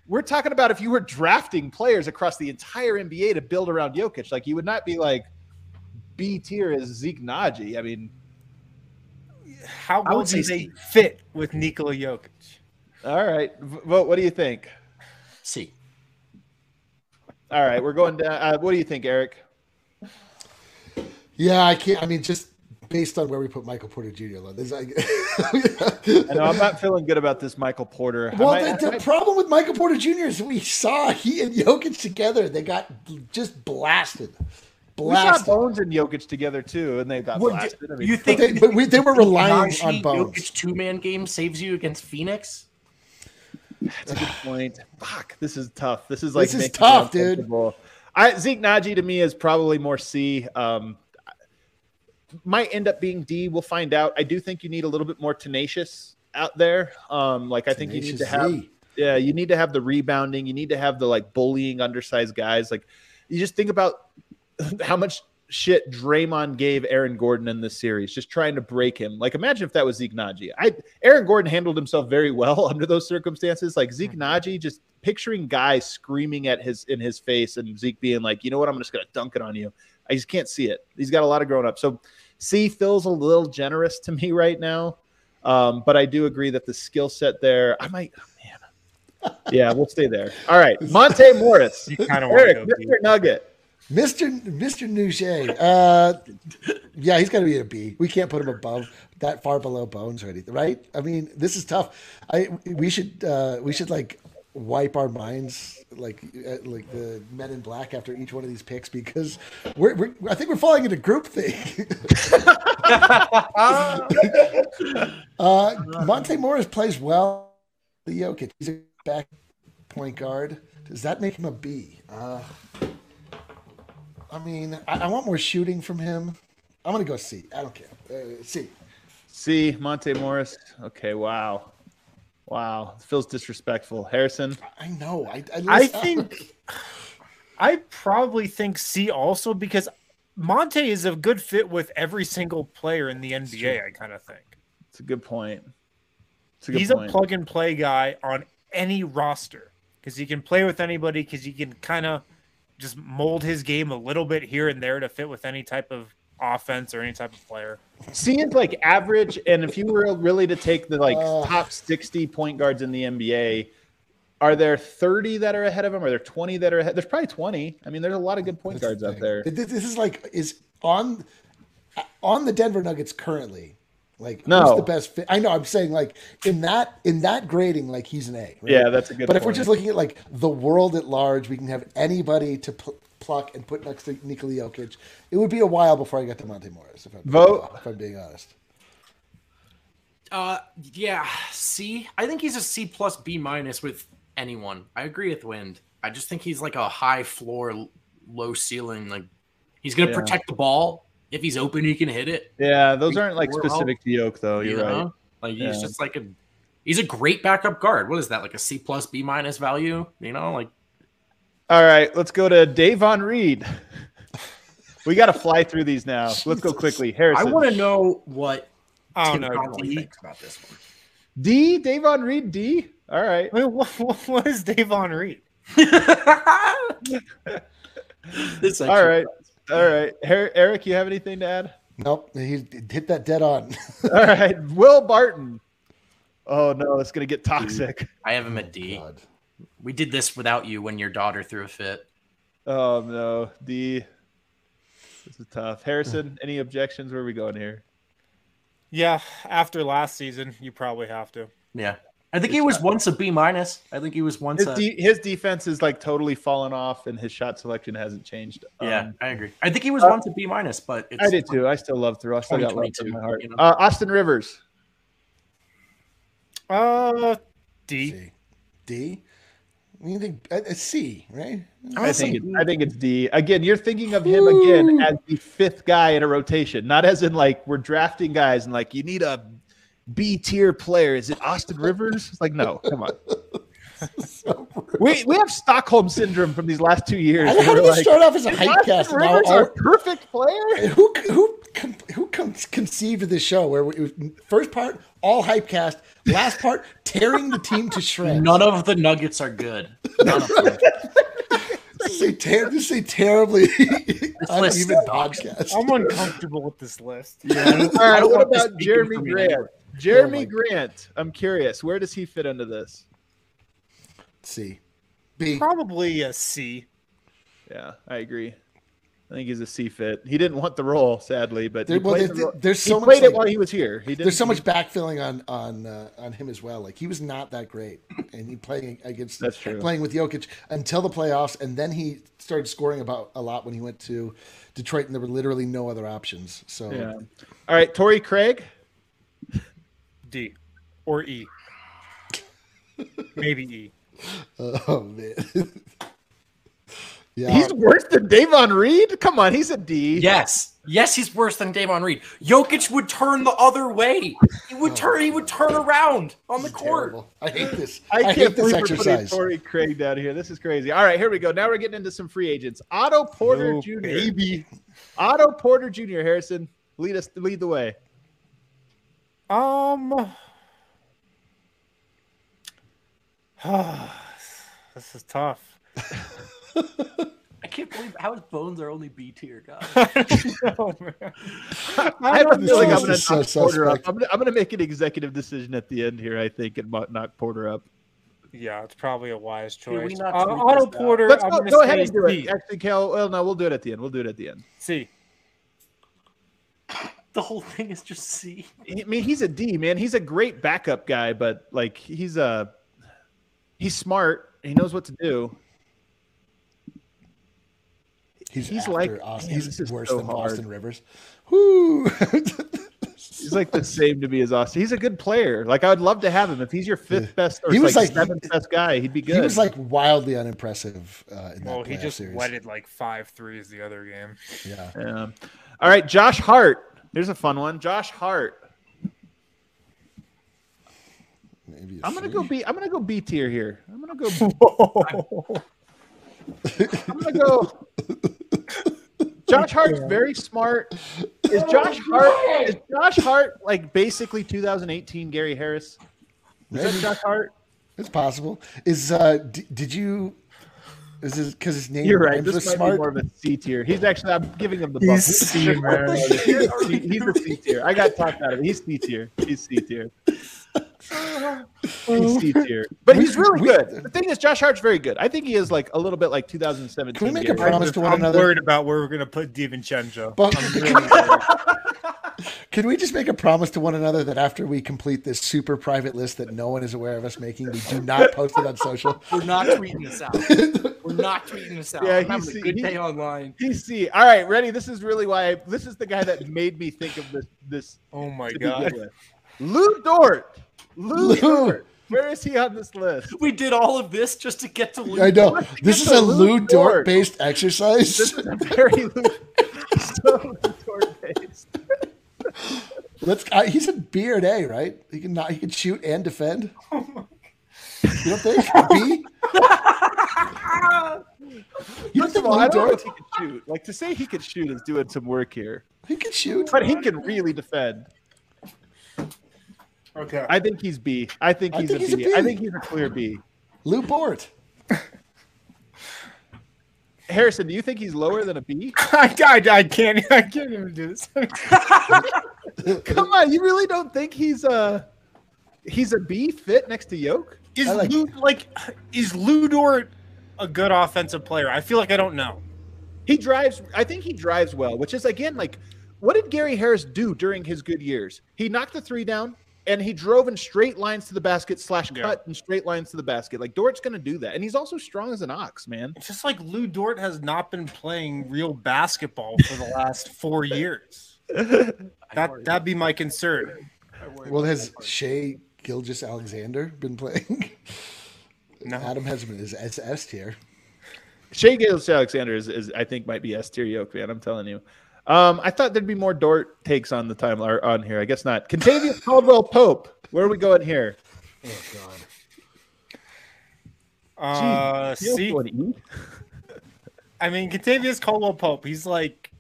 Speaker 2: we're talking about if you were drafting players across the entire NBA to build around Jokic, like you would not be like B tier as Zeke Nnaji. I mean,
Speaker 3: How
Speaker 1: I
Speaker 3: well
Speaker 1: would
Speaker 3: do they
Speaker 1: C.
Speaker 3: fit with Nikola Jokic?
Speaker 2: all right, vote. What do you think?
Speaker 1: See.
Speaker 2: All right, we're going down. Uh, what do you think, Eric?
Speaker 4: Yeah, I can't. I mean, just based on where we put Michael Porter Jr. on this, I,
Speaker 2: I know I'm not feeling good about this Michael Porter.
Speaker 4: Well,
Speaker 2: might- I
Speaker 4: the, the
Speaker 2: might-
Speaker 4: problem with Michael Porter Jr. is we saw he and Jokic together. They got just blasted,
Speaker 2: we saw. Bones and Jokic together too, and they got
Speaker 1: What,
Speaker 2: blasted. I mean,
Speaker 1: you think
Speaker 4: they, but we, they were relying on Bones.
Speaker 1: Jokic two man game saves you against Phoenix?
Speaker 2: That's a good point. Fuck, this is tough. This is like
Speaker 4: This is tough, dude.
Speaker 2: I Zeke Nnaji to me is probably more C. Um, might end up being D. We'll find out. I do think you need a little bit more tenacious out there. Um, like I think you need to have.
Speaker 4: Z.
Speaker 2: Yeah, you need to have the rebounding. You need to have the like bullying undersized guys. Like you just think about how much shit Draymond gave Aaron Gordon in this series, just trying to break him. Like imagine if that was Zeke Nnaji. I Aaron Gordon handled himself very well under those circumstances. Like Zeke Nnaji, just picturing guys screaming at his in his face and Zeke being like, you know what, I'm just gonna dunk it on you. I just can't see it. He's got a lot of growing up. So C feels a little generous to me right now. Um, but I do agree that the skill set there, I might, man. Yeah, we'll stay there. All right. Monte Morris.
Speaker 3: You kind of want to
Speaker 2: Eric,
Speaker 3: go B.
Speaker 2: Mr. Nugget.
Speaker 4: Mr. Mr. Nouche. Uh, yeah, he's got to be a B. We can't put him above that far below Bones or anything, right? I mean, this is tough. I we should uh, we should like wipe our minds like uh, like the Men in Black after each one of these picks because we're, we're I think we're falling into group thing. uh, Monte Morris plays well. The Jokic, he's a back point guard. Does that make him a B? Uh, I mean, I, I want more shooting from him. I'm gonna go C. I don't care. Uh, C.
Speaker 2: C. Monte Morris. Okay. Wow. Wow. Feels disrespectful. Harrison.
Speaker 4: I know. I I,
Speaker 3: I think I probably think C also because Monte is a good fit with every single player in the NBA. I kind of think
Speaker 2: It's a good point. A good
Speaker 3: he's
Speaker 2: point.
Speaker 3: a plug and play guy on any roster because he can play with anybody because he can kind of just mold his game a little bit here and there to fit with any type of offense or any type of player.
Speaker 2: C is like average, and if you were really to take the like
Speaker 4: Uh.
Speaker 2: top sixty point guards in the NBA, are there thirty that are ahead of him? Are there twenty that are ahead? There's probably twenty. I mean, there's a lot of good point guards out there.
Speaker 4: This, this is like is on on the Denver Nuggets currently. Like
Speaker 2: No.
Speaker 4: who's the best fit? I know. I'm saying like in that in that grading, like he's an A. right?
Speaker 2: Yeah, that's a good
Speaker 4: But if we're just looking at like the world at large, we can have anybody to pl- pluck and put next to Nikola Jokic. It would be a while before I get to Monte Morris. If I'm
Speaker 2: Vote.
Speaker 4: If I'm being honest.
Speaker 1: Uh, yeah, C. I think he's a C plus B minus with anyone. I agree with Wind. I just think he's like a high floor, low ceiling. Like he's gonna
Speaker 2: Yeah.
Speaker 1: protect the ball. If he's open, he can hit it.
Speaker 2: Yeah, those aren't like
Speaker 1: We're
Speaker 2: specific to Yoke though.
Speaker 1: you
Speaker 2: You're right.
Speaker 1: Like he's
Speaker 2: Yeah.
Speaker 1: just like a he's a great backup guard. What is that? Like a C plus B minus value? You know, like
Speaker 2: All right, let's go to Davon Reed. we got to fly through these now. Let's go quickly. Harrison.
Speaker 1: I want to know what
Speaker 3: I don't
Speaker 1: Tim
Speaker 3: know.
Speaker 1: Connolly
Speaker 3: D?
Speaker 1: thinks about this one.
Speaker 2: D. Davon Reed. D. All right.
Speaker 3: I mean, what, what, what is Davon Reed?
Speaker 1: This
Speaker 2: All right. All right. Her- Eric, you have anything to add?
Speaker 4: Nope, he hit that dead on.
Speaker 2: All right. Will Barton. Oh no, it's gonna get toxic.
Speaker 1: I have him at D.
Speaker 4: God.
Speaker 1: We did this without you when your daughter threw a fit.
Speaker 2: Oh no, D. This is tough. Harrison, any objections? Where are we going here?
Speaker 3: Yeah, after last season, you probably have to.
Speaker 1: Yeah. I think he was once a B minus. I think he was once
Speaker 2: His,
Speaker 1: a
Speaker 2: de- his defense is like totally fallen off, and his shot selection hasn't changed.
Speaker 1: Yeah,
Speaker 2: Um,
Speaker 1: I agree. I think he was
Speaker 2: uh,
Speaker 1: once a B minus, but it's
Speaker 2: I did too. I still love through. I still got love in my heart.
Speaker 1: you know?
Speaker 2: Uh, Austin Rivers.
Speaker 3: Uh, D.
Speaker 4: C. D. I mean, think a, a C, right?
Speaker 2: I think it's, I think it's D. Again, you're thinking of him again as the fifth guy in a rotation, not as in like we're drafting guys and like you need a B tier player. Is it Austin Rivers? It's like no, come on. we we have Stockholm syndrome from these last two years.
Speaker 4: How
Speaker 2: where
Speaker 4: did
Speaker 2: we're
Speaker 4: this
Speaker 2: like,
Speaker 4: start off as a
Speaker 2: "Is
Speaker 4: hype cast? now
Speaker 2: our perfect player.
Speaker 4: who who who con- conceived of this show where we, first part all hype cast, last part tearing the team to shreds.
Speaker 1: none of the nuggets are good. None of them.
Speaker 4: This is ter- this is a terribly
Speaker 1: list
Speaker 4: uneven podcast.
Speaker 3: I'm uncomfortable with this list.
Speaker 2: Yeah,
Speaker 1: I
Speaker 2: right,
Speaker 1: don't
Speaker 2: what about
Speaker 1: Jerami
Speaker 2: Grant? Jerami
Speaker 4: Oh my-
Speaker 2: Grant. I'm curious. Where does he fit into this?
Speaker 4: C, B.
Speaker 3: Probably a C.
Speaker 2: Yeah, I agree. I think he's a C fit. He didn't want the role, sadly, but
Speaker 4: There-
Speaker 2: he
Speaker 4: well,
Speaker 2: played,
Speaker 4: there-
Speaker 2: the role-
Speaker 4: there's
Speaker 2: he
Speaker 4: so much,
Speaker 2: played it while he was here. He didn't,
Speaker 4: There's so much backfilling on on uh, on him as well. Like he was not that great, and he playing against
Speaker 2: That's true.
Speaker 4: playing with Jokic until the playoffs, and then he started scoring about a lot when he went to Detroit, and there were literally no other options. So
Speaker 2: Yeah. All right, Torrey Craig.
Speaker 3: D. Or E. Maybe E.
Speaker 4: oh man, yeah,
Speaker 2: He's worse than Davon Reed. Come on, he's a D.
Speaker 1: Yes. Yes, he's worse than Damon Reed. Jokic would turn the other way. He would turn he would turn around on the court.
Speaker 4: terrible. I hate this.
Speaker 2: I
Speaker 4: I,
Speaker 2: can't
Speaker 4: hate this
Speaker 2: believe we're putting
Speaker 4: exercise.
Speaker 2: Torrey Craig down here. This is crazy. All right, here we go. Now we're getting into some free agents. Otto Porter
Speaker 3: Oh,
Speaker 2: Jr.
Speaker 3: baby.
Speaker 2: Otto Porter Jr. Harrison, lead us lead the way.
Speaker 3: Um. this is tough.
Speaker 1: I can't believe how his bones are only B tier, guys.
Speaker 3: Oh.
Speaker 2: I have a feeling I'm going to
Speaker 4: so
Speaker 2: knock Porter up.
Speaker 4: suspect.
Speaker 2: I'm going to I'm going to make an executive decision at the end here. I think and mo- knock Porter up.
Speaker 3: Yeah, it's probably a wise
Speaker 1: Can we
Speaker 3: choice.
Speaker 1: not
Speaker 3: Uh,
Speaker 1: tweet
Speaker 3: Otto
Speaker 1: this out?
Speaker 3: Porter.
Speaker 2: Let's go, go ahead and do
Speaker 3: C.
Speaker 2: it. Actually, Cal. Well, no, we'll do it at the end. We'll do it at the end.
Speaker 3: C.
Speaker 1: The whole thing is just C.
Speaker 2: I mean, he's a D man. He's a great backup guy, but like he's a he's smart. He knows what to do.
Speaker 4: He's,
Speaker 2: He's
Speaker 4: after
Speaker 2: like-
Speaker 4: Austin.
Speaker 2: man,
Speaker 4: he's
Speaker 2: is
Speaker 4: worse
Speaker 2: so
Speaker 4: than
Speaker 2: hard.
Speaker 4: Austin Rivers. Whoo!
Speaker 2: He's like the same to me as Austin. He's a good player. Like I would love to have him. If he's your fifth best or
Speaker 4: He was
Speaker 2: like,
Speaker 4: like-
Speaker 2: seventh best guy, he'd be good.
Speaker 4: he was like wildly unimpressive uh, in that
Speaker 3: Well, he just
Speaker 4: series.
Speaker 3: wedded like five threes the other game.
Speaker 4: Yeah.
Speaker 2: Yeah. All right, Josh Hart. There's a fun one. Josh Hart.
Speaker 4: Maybe a
Speaker 2: I'm gonna
Speaker 4: C.
Speaker 2: go B. I'm gonna go B tier here. I'm gonna go. I'm gonna go. Josh Hart's very smart. Is Josh Hart? Is Josh Hart like basically 2018 Gary Harris? Is that Josh Hart?
Speaker 4: It's possible. Is uh? D- did you? Is this because his name
Speaker 2: You're right.
Speaker 4: rhymes
Speaker 2: This
Speaker 4: with
Speaker 2: might
Speaker 4: smart?
Speaker 2: be more of a C tier. He's actually. I'm giving him the
Speaker 3: He's
Speaker 2: bump.
Speaker 3: C, man.
Speaker 2: He's a C tier. I got talked out of it. He's C tier. He's C tier. He's C tier. But he's really good. The thing is, Josh Hart's very good. I think he is like a little bit like 2017.
Speaker 4: Can we make a promise to one
Speaker 3: I'm
Speaker 4: another?
Speaker 3: worried about where we're gonna put DiVincenzo.
Speaker 4: But-
Speaker 3: really.
Speaker 4: Can we just make a promise to one another that after we complete this super private list that no one is aware of us making, we do not post it on social?
Speaker 1: We're not tweeting this out. We're not tweeting this out.
Speaker 2: Yeah,
Speaker 1: I'm
Speaker 2: he's-
Speaker 1: having a good
Speaker 2: he-
Speaker 1: day online.
Speaker 2: He's C. All right, ready? This is really why. I, this is the guy that made me think of this. This.
Speaker 3: Oh my god.
Speaker 2: Lu Dort. Lu,
Speaker 4: Lu.
Speaker 2: Dort. Where is he on this list?
Speaker 1: We did all of this just to get to Luke.
Speaker 4: I know. This is a
Speaker 2: Lu
Speaker 4: Lu
Speaker 2: Dort.
Speaker 4: Dort based exercise.
Speaker 2: This is a very Lu. so Lu Dort based.
Speaker 4: Let's. Uh, he's a B or an A, right? He can not. He can shoot and defend.
Speaker 2: Oh
Speaker 4: You don't think B? You don't
Speaker 2: First
Speaker 4: think
Speaker 2: of all, I don't know
Speaker 4: Dort?
Speaker 2: if he can shoot. Like to say he could shoot is doing some work here,
Speaker 4: He can shoot.
Speaker 2: but he can really defend.
Speaker 3: Okay.
Speaker 2: I think he's B. I think
Speaker 4: I
Speaker 2: he's,
Speaker 4: think
Speaker 2: a,
Speaker 4: he's a
Speaker 2: B.
Speaker 4: B.
Speaker 2: I think he's a clear B.
Speaker 4: Lu Dort.
Speaker 2: Harrison, do you think he's lower than a B?
Speaker 3: I, I, I can't. I can't even do this.
Speaker 2: Come on, you really don't think he's a he's a B fit next to Yoke?
Speaker 3: Is
Speaker 4: I like-
Speaker 3: Lu like is Lu Dort a good offensive player? I feel like I don't know.
Speaker 2: He drives. I think he drives well, which is again like, what did Gary Harris do during his good years? He knocked the three down and he drove in straight lines to the basket slash
Speaker 3: Yeah.
Speaker 2: cut in straight lines to the basket. Like Dort's going to do that, and he's also strong as an ox, man.
Speaker 3: It's just like Lu Dort has not been playing real basketball for the last four years. That that'd be my concern.
Speaker 4: Well, has Shai Gilgeous Alexander been playing?
Speaker 3: No.
Speaker 4: Adam has been is S S tier.
Speaker 2: Shai Gilgeous Alexander is, is I think might be S tier Yoke, man. I'm telling you. Um, I thought there'd be more Dort takes on the time or on here. I guess not. Kentavious Caldwell Pope. Where are we going here?
Speaker 3: Uh,
Speaker 2: Feels
Speaker 3: see,
Speaker 2: going E?
Speaker 3: I mean, Kentavious Caldwell Pope. He's like,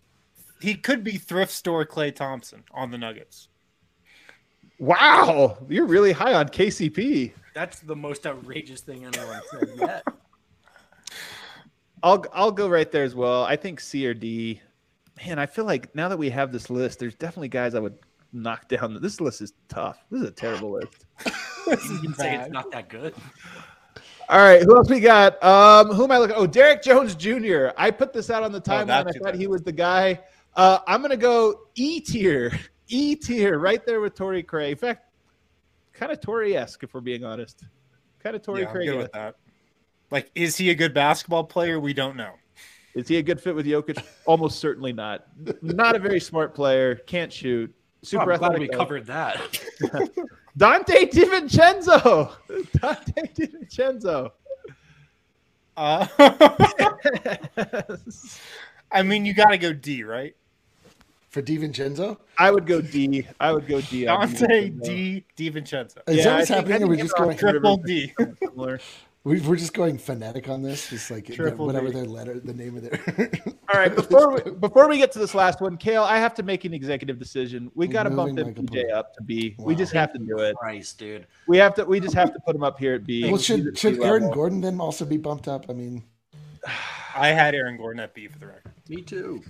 Speaker 3: he could be thrift store Klay Thompson on the Nuggets.
Speaker 2: Wow, you're really high on KCP.
Speaker 1: That's the most outrageous thing anyone said yet.
Speaker 2: I'll I'll go right there as well. I think C or D. Man, I feel like now that we have this list, there's definitely guys I would knock down. This list is tough. This is a terrible list.
Speaker 1: You can say it's not that good.
Speaker 2: All right, who else we got? Um, who am I looking? Oh, Derrick Jones Jr. I put this out on the timeline. I
Speaker 3: that's
Speaker 2: thought he was the guy. Uh, I'm gonna go E tier, E tier, right there with Torrey Craig. In fact, kind of Torrey esque, if we're being honest. Kind of Torrey
Speaker 3: Yeah, I'm
Speaker 2: Craig.
Speaker 3: good with that. Like, is he a good basketball player? We don't know.
Speaker 2: Is he a good fit with Jokic? Almost certainly not. Not a very smart player. Can't shoot. Super
Speaker 1: I'm glad
Speaker 2: athletic.
Speaker 1: we
Speaker 2: though.
Speaker 1: covered that.
Speaker 2: Donte DiVincenzo. Donte DiVincenzo.
Speaker 3: Uh, I mean, you got to go D, right?
Speaker 4: For DiVincenzo?
Speaker 2: I would go D. I would go D.
Speaker 3: Donte
Speaker 2: DiVincenzo.
Speaker 3: D. DiVincenzo.
Speaker 4: Is
Speaker 2: Yeah,
Speaker 4: that
Speaker 2: I
Speaker 4: what's
Speaker 2: think-
Speaker 4: happening?
Speaker 2: I
Speaker 4: Or
Speaker 2: think
Speaker 4: we're
Speaker 2: him
Speaker 4: just
Speaker 2: and
Speaker 4: going
Speaker 3: Triple D.
Speaker 2: are similar.
Speaker 4: we- we're just going phonetic on this? Just like the-
Speaker 3: Triple
Speaker 4: whatever
Speaker 3: D.
Speaker 4: their letter the name of their
Speaker 2: All right, before we, before we get to this last one, Kale, I have to make an executive decision. We got to bump
Speaker 4: Moving
Speaker 2: MPJ
Speaker 4: Michael
Speaker 2: up to B. We just have to do it.
Speaker 1: Christ, dude.
Speaker 2: We have to. We just have to put him up here at B.
Speaker 4: Well
Speaker 2: He's
Speaker 4: should
Speaker 2: at
Speaker 4: should Aaron
Speaker 2: level.
Speaker 4: Gordon then also be bumped up? I mean
Speaker 3: I had Aaron Gordon at B for the record.
Speaker 1: Me too.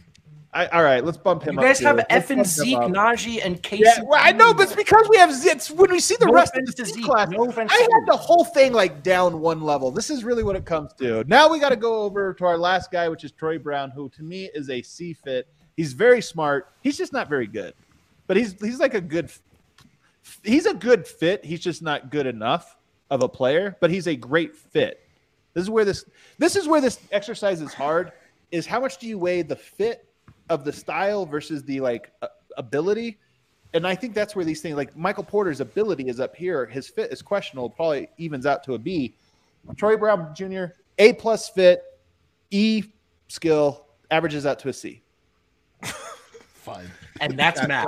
Speaker 2: I, all right, let's bump him up.
Speaker 1: You
Speaker 2: guys
Speaker 1: have F and Zeke. Nnaji, and Casey.
Speaker 2: Yeah, well, I know, but it's because we have it's when we see the
Speaker 1: No
Speaker 2: rest of the Zeke class.
Speaker 1: no
Speaker 2: I had the whole thing like down one level. This is really what it comes to. Now we got to go over to our last guy, which is Troy Brown, who to me is a C fit. He's very smart. He's just not very good, but he's he's like a good. He's a good fit. He's just not good enough of a player, but he's a great fit. This is where this this is where this exercise is hard. Is how much do you weigh the fit of the style versus the like uh, ability? And I think that's where these things like Michael Porter's ability is up here. His fit is questionable. Probably evens out to a B. Troy Brown Jr. A plus fit, E skill averages out to a C.
Speaker 4: Fine.
Speaker 1: and that's
Speaker 3: That
Speaker 1: math.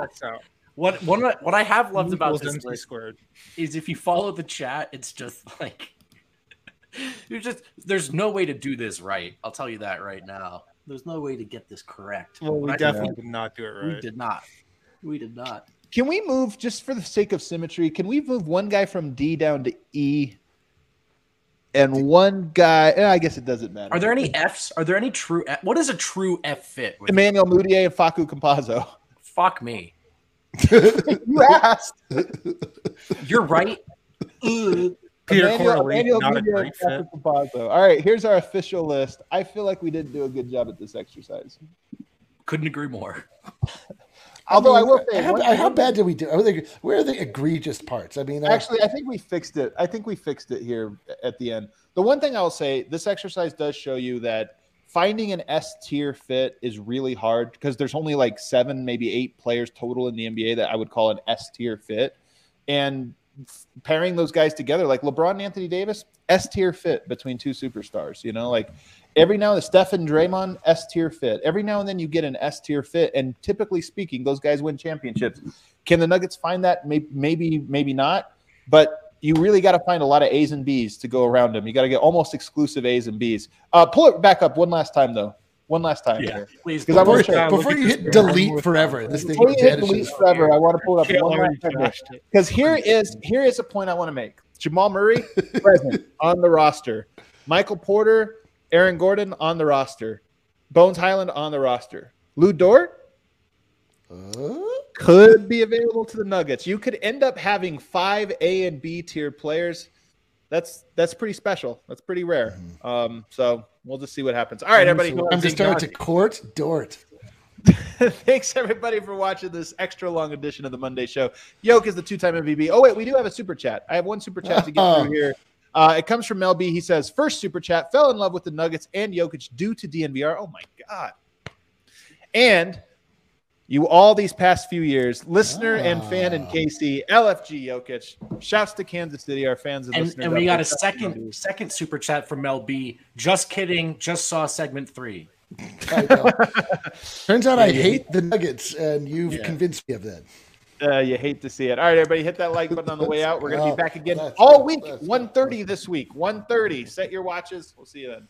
Speaker 1: What what I- what I have loved about this list
Speaker 3: squared.
Speaker 1: is if you follow the chat, it's just like you're just there's no way to do this right. I'll tell you that right now. There's no way to get this correct.
Speaker 3: Well, we
Speaker 1: But I
Speaker 3: definitely
Speaker 1: think
Speaker 3: did not do it right.
Speaker 1: we did not. We did not.
Speaker 2: Can we move just for the sake of symmetry? Can we move one guy from D down to E, and one guy? eh, I guess it doesn't matter.
Speaker 1: Are there any Fs? Are there any true? F- what is a true F fit? With
Speaker 2: Emmanuel Mudiay and Facu Campazzo?
Speaker 1: Fuck me.
Speaker 2: you asked.
Speaker 1: You're right. Ugh.
Speaker 3: Peter
Speaker 2: Emmanuel-
Speaker 3: Corley,
Speaker 2: Emmanuel
Speaker 3: not a great fit.
Speaker 2: All right, here's our official list. I feel like we didn't do a good job at this exercise.
Speaker 1: Couldn't agree more.
Speaker 2: Although I, will say,
Speaker 4: how,
Speaker 2: one-
Speaker 4: how bad did we do? Are they, where are the egregious parts? I mean, uh,
Speaker 2: Actually, I think we fixed it. I think we fixed it here at the end. The one thing I will say, this exercise does show you that finding an S tier fit is really hard because there's only like seven, maybe eight players total in the NBA that I would call an S tier fit. And f- pairing those guys together, like LeBron and Anthony Davis, S tier fit between two superstars. You know, like every now and then, Steph and Draymond, S tier fit. Every now and then, you get an S tier fit, and typically speaking, those guys win championships. Can the Nuggets find that? Maybe, maybe, maybe not. But you really got to find a lot of A's and B's to go around them. You got to get almost exclusive A's and B's. Uh, pull it back up one last time, though. One last time
Speaker 1: Yeah,
Speaker 2: here.
Speaker 1: please.
Speaker 2: Because I want
Speaker 4: before,
Speaker 2: to show
Speaker 4: before you hit delete forever, this thing
Speaker 2: before you hit delete forever, I want to pull it up one
Speaker 3: already
Speaker 2: last time. Because here is here is a point I want to make. Jamal Murray present on the roster. Michael Porter, Aaron Gordon on the roster. Bones Hyland on the roster. Lu Dort
Speaker 4: Uh,
Speaker 2: could be available to the Nuggets. You could end up having five A and B tier players. That's that's pretty special. That's pretty rare. Um, so we'll just see what happens. All right, everybody.
Speaker 4: I'm
Speaker 2: has
Speaker 4: to start to court Dort.
Speaker 2: Thanks everybody for watching this extra long edition of the Monday Show. Yoke is the two-time MVP. Oh wait, we do have a super chat. I have one super chat to get through here. Uh, it comes from Mel B. He says, first super chat, fell in love with the Nuggets and Jokic due to DNVR. Oh my god! And you all these past few years, listener and fan and KC, LFG Jokic. Shouts to Kansas City, our fans and,
Speaker 1: And,
Speaker 2: listeners.
Speaker 1: and we got a
Speaker 2: there.
Speaker 1: second second super chat from Mel B. Just kidding. Just saw segment three.
Speaker 4: Turns out I hate the Nuggets, and you've
Speaker 1: Yeah.
Speaker 4: convinced me of that.
Speaker 2: Uh, you hate to see it. All right, everybody, hit that like button on the way out. We're going to
Speaker 4: Oh,
Speaker 2: be back again all week,
Speaker 4: that's-
Speaker 2: 1.30 this week. 1.30. Set your watches. We'll see you then.